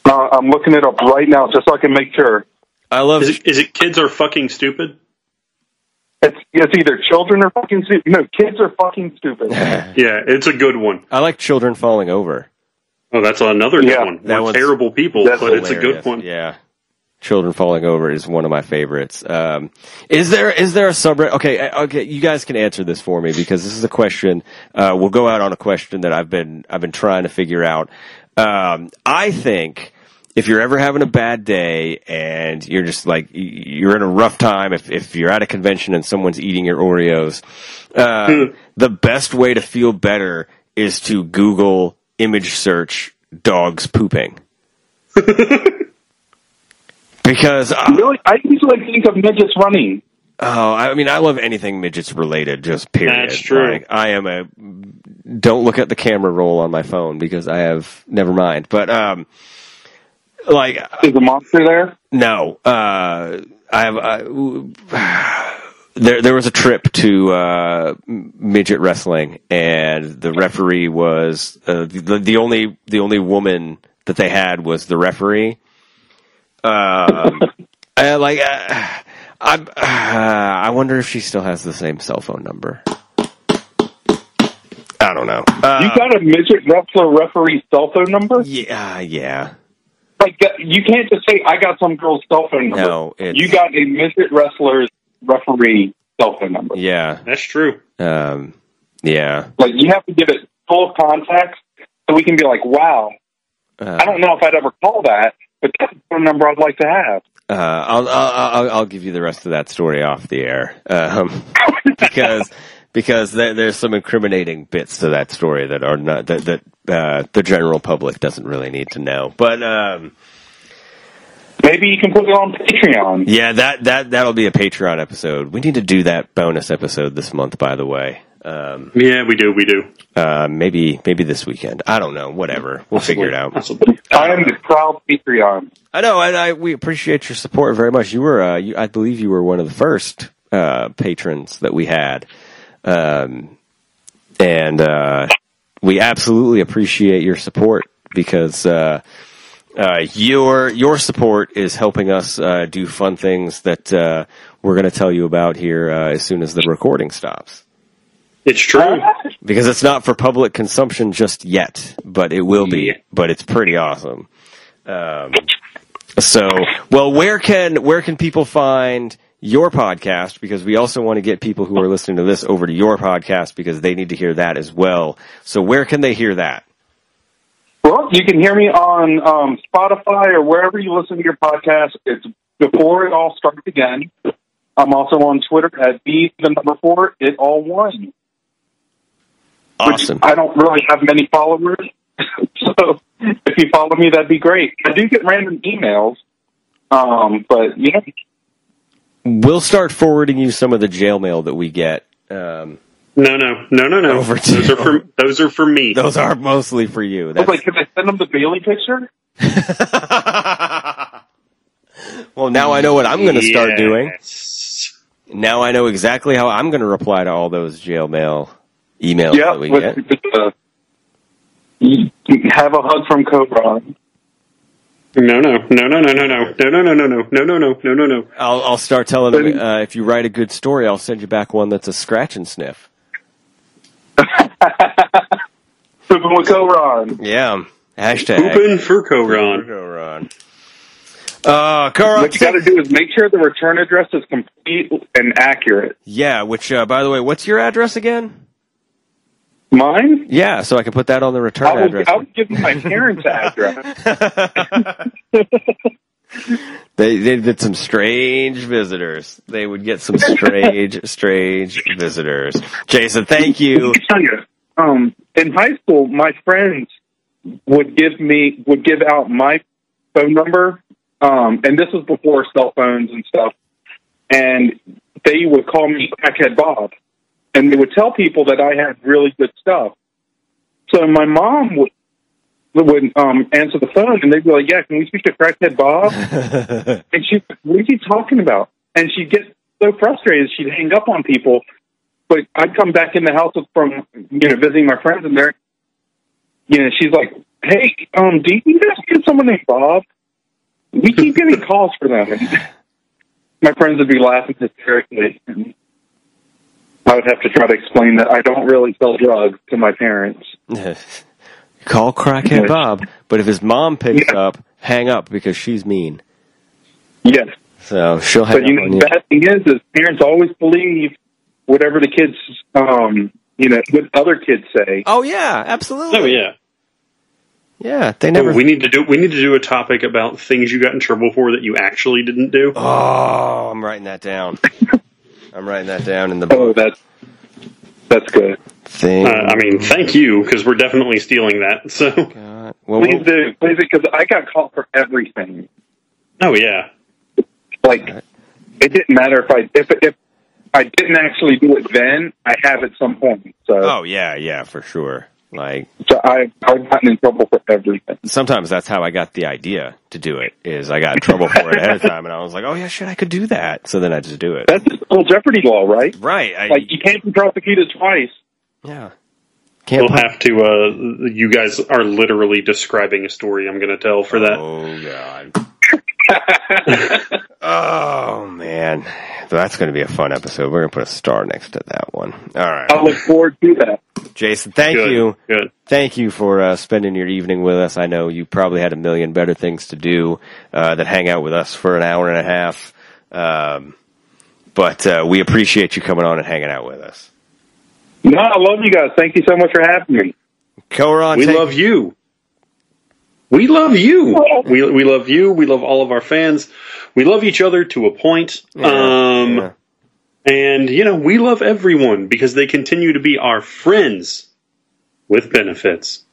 Uh, I'm looking it up right now just so I can make sure. I love. is it, is it kids are fucking stupid? It's it's either children are fucking stupid. No, kids are fucking stupid. Yeah, it's a good one. I like children falling over. Oh, that's another good Yeah, one. that We're one's- terrible people, that's but it's a good one. Yeah. Children falling over is one of my favorites. Um, is there is there a subreddit? Okay, uh, okay, you guys can answer this for me because this is a question. Uh, we'll go out on a question that I've been I've been trying to figure out. Um, I think if you're ever having a bad day and you're just like you're in a rough time, if if you're at a convention and someone's eating your Oreos, uh, the best way to feel better is to Google image search dogs pooping. Because uh, really, I usually think of midgets running. oh, I mean, I love anything midgets related. Just period. That's true. Like, I am a don't look at the camera roll on my phone because I have never mind. But um, like Is a monster there? no, uh, I have. Uh, there, there was a trip to uh, midget wrestling, and the referee was uh, the the only the only woman that they had was the referee. Um, I, like, uh, I, uh, I wonder if she still has the same cell phone number. I don't know. Uh, You got a midget wrestler referee cell phone number? yeah, yeah. Like you can't just say I got some girl's cell phone number. No, it's, you got a midget wrestler's referee cell phone number. yeah, That's true. um, yeah. Like you have to give it full context so we can be like, wow. Uh, I don't know if I'd ever call that, but that's the phone number I'd like to have. Uh, I'll, I'll I'll I'll give you the rest of that story off the air. Um, because because there, there's some incriminating bits to that story that are not that that uh, the general public doesn't really need to know. But um, Maybe you can put it on Patreon. yeah, that that that'll be a Patreon episode. We need to do that bonus episode this month, by the way. Um, Yeah, we do. We do. uh, maybe maybe this weekend. I don't know. Whatever. We'll figure it out. Possibly. I am the proud Patreon. I know, and I we appreciate your support very much. You were, uh, you, I believe, you were one of the first uh, patrons that we had, um, and uh, we absolutely appreciate your support because uh, uh, your your support is helping us uh, do fun things that uh, we're going to tell you about here uh, as soon as the recording stops. It's true. Because it's not for public consumption just yet, but it will be. Yeah. But it's pretty awesome. Um, so, well, where can where can people find your podcast? Because we also want to get people who are listening to this over to your podcast because they need to hear that as well. So, where can they hear that? Well, you can hear me on um, Spotify or wherever you listen to your podcast. It's before it all starts again. I'm also on Twitter at B the number four it all one. Awesome. I don't really have many followers, so if you follow me, that'd be great. I do get random emails, um, but know, We'll start forwarding you some of the jail mail that we get. Um, No, no, no, no, no. Over to those are for those are for me. those are mostly for you. I was That's, like, can I send them the Bayley picture? well, now I know what I'm going to start doing. Now I know exactly how I'm going to reply to all those jail mail emails Yeah, that we get. just, uh, have a hug from Cobra. No, no, no, no, no, no, no, no, no, no, no, no, no, no, no, no, no, no. I'll, I'll start telling them uh, if you write a good story, I'll send you back one that's a scratch and sniff. Pooping with Cobra. Yeah. Hashtag. Pooping for Koron. Koran. Uh, Koran, What you got to do is make sure the return address is complete and accurate. yeah, which, uh, by the way, what's your address again? Mine? Yeah, so I can put that on the return I will, address. I will give my parents' address. They they did some strange visitors. They would get some strange, strange visitors. Jason, thank you. Let me tell you, um, in high school, my friends would give me would give out my phone number, um, and this was before cell phones and stuff. And they would call me Crackhead Bob, and they would tell people that I had really good stuff. So my mom would would um, answer the phone, and they'd be like, "Yeah, can we speak to Crackhead Bob?" And she, what are you talking about? And she'd get so frustrated, she'd hang up on people. But I'd come back in the house from, you know, visiting my friends, and they're, you know, she's like, hey, um, do you guys get someone named Bob? We keep getting calls for them. And my friends would be laughing hysterically. And I would have to try to explain that I don't really sell drugs to my parents. Call crackhead Bob, but if his mom picks up, hang up because she's mean. Yes. So she'll hang But you up on know, you. the bad thing is, is parents always believe whatever the kids, um, you know, what other kids say. Oh yeah, absolutely. Oh yeah. Yeah, they never. Oh, we need to do we need to do a topic about things you got in trouble for that you actually didn't do. oh, I'm writing that down. I'm writing that down in the book. Oh, that's that's good. thing. Uh, I mean, thank you because we're definitely stealing that. So, God. Well, Please we'll- do, please, because I got caught for everything. oh yeah, Like, it didn't matter if I if if I didn't actually do it then. I have at some point. So, oh yeah, yeah, for sure. Like so I I've gotten in trouble for everything. sometimes that's how I got the idea to do it. Is I got in trouble for it ahead of time, and I was like, oh yeah, shit, I could do that. So then I just do it. That's the whole Jeopardy law, right? right. I, Like, you can't be prosecuted twice. yeah. Can't we'll have to. Uh, you guys are literally describing a story I'm going to tell for that. Oh god. oh man, that's going to be a fun episode. We're going to put a star next to that one. All right, I look forward to that. Jason. Thank good, you. Good. Thank you for uh, spending your evening with us. I know you probably had a million better things to do uh, than hang out with us for an hour and a half. Um, but uh, we appreciate you coming on and hanging out with us. No, I love you guys. Thank you so much for having me. Koron, We take- love you. We love you. We we love you. We love all of our fans. We love each other to a point. Yeah, um, yeah. And, you know, we love everyone because they continue to be our friends with benefits.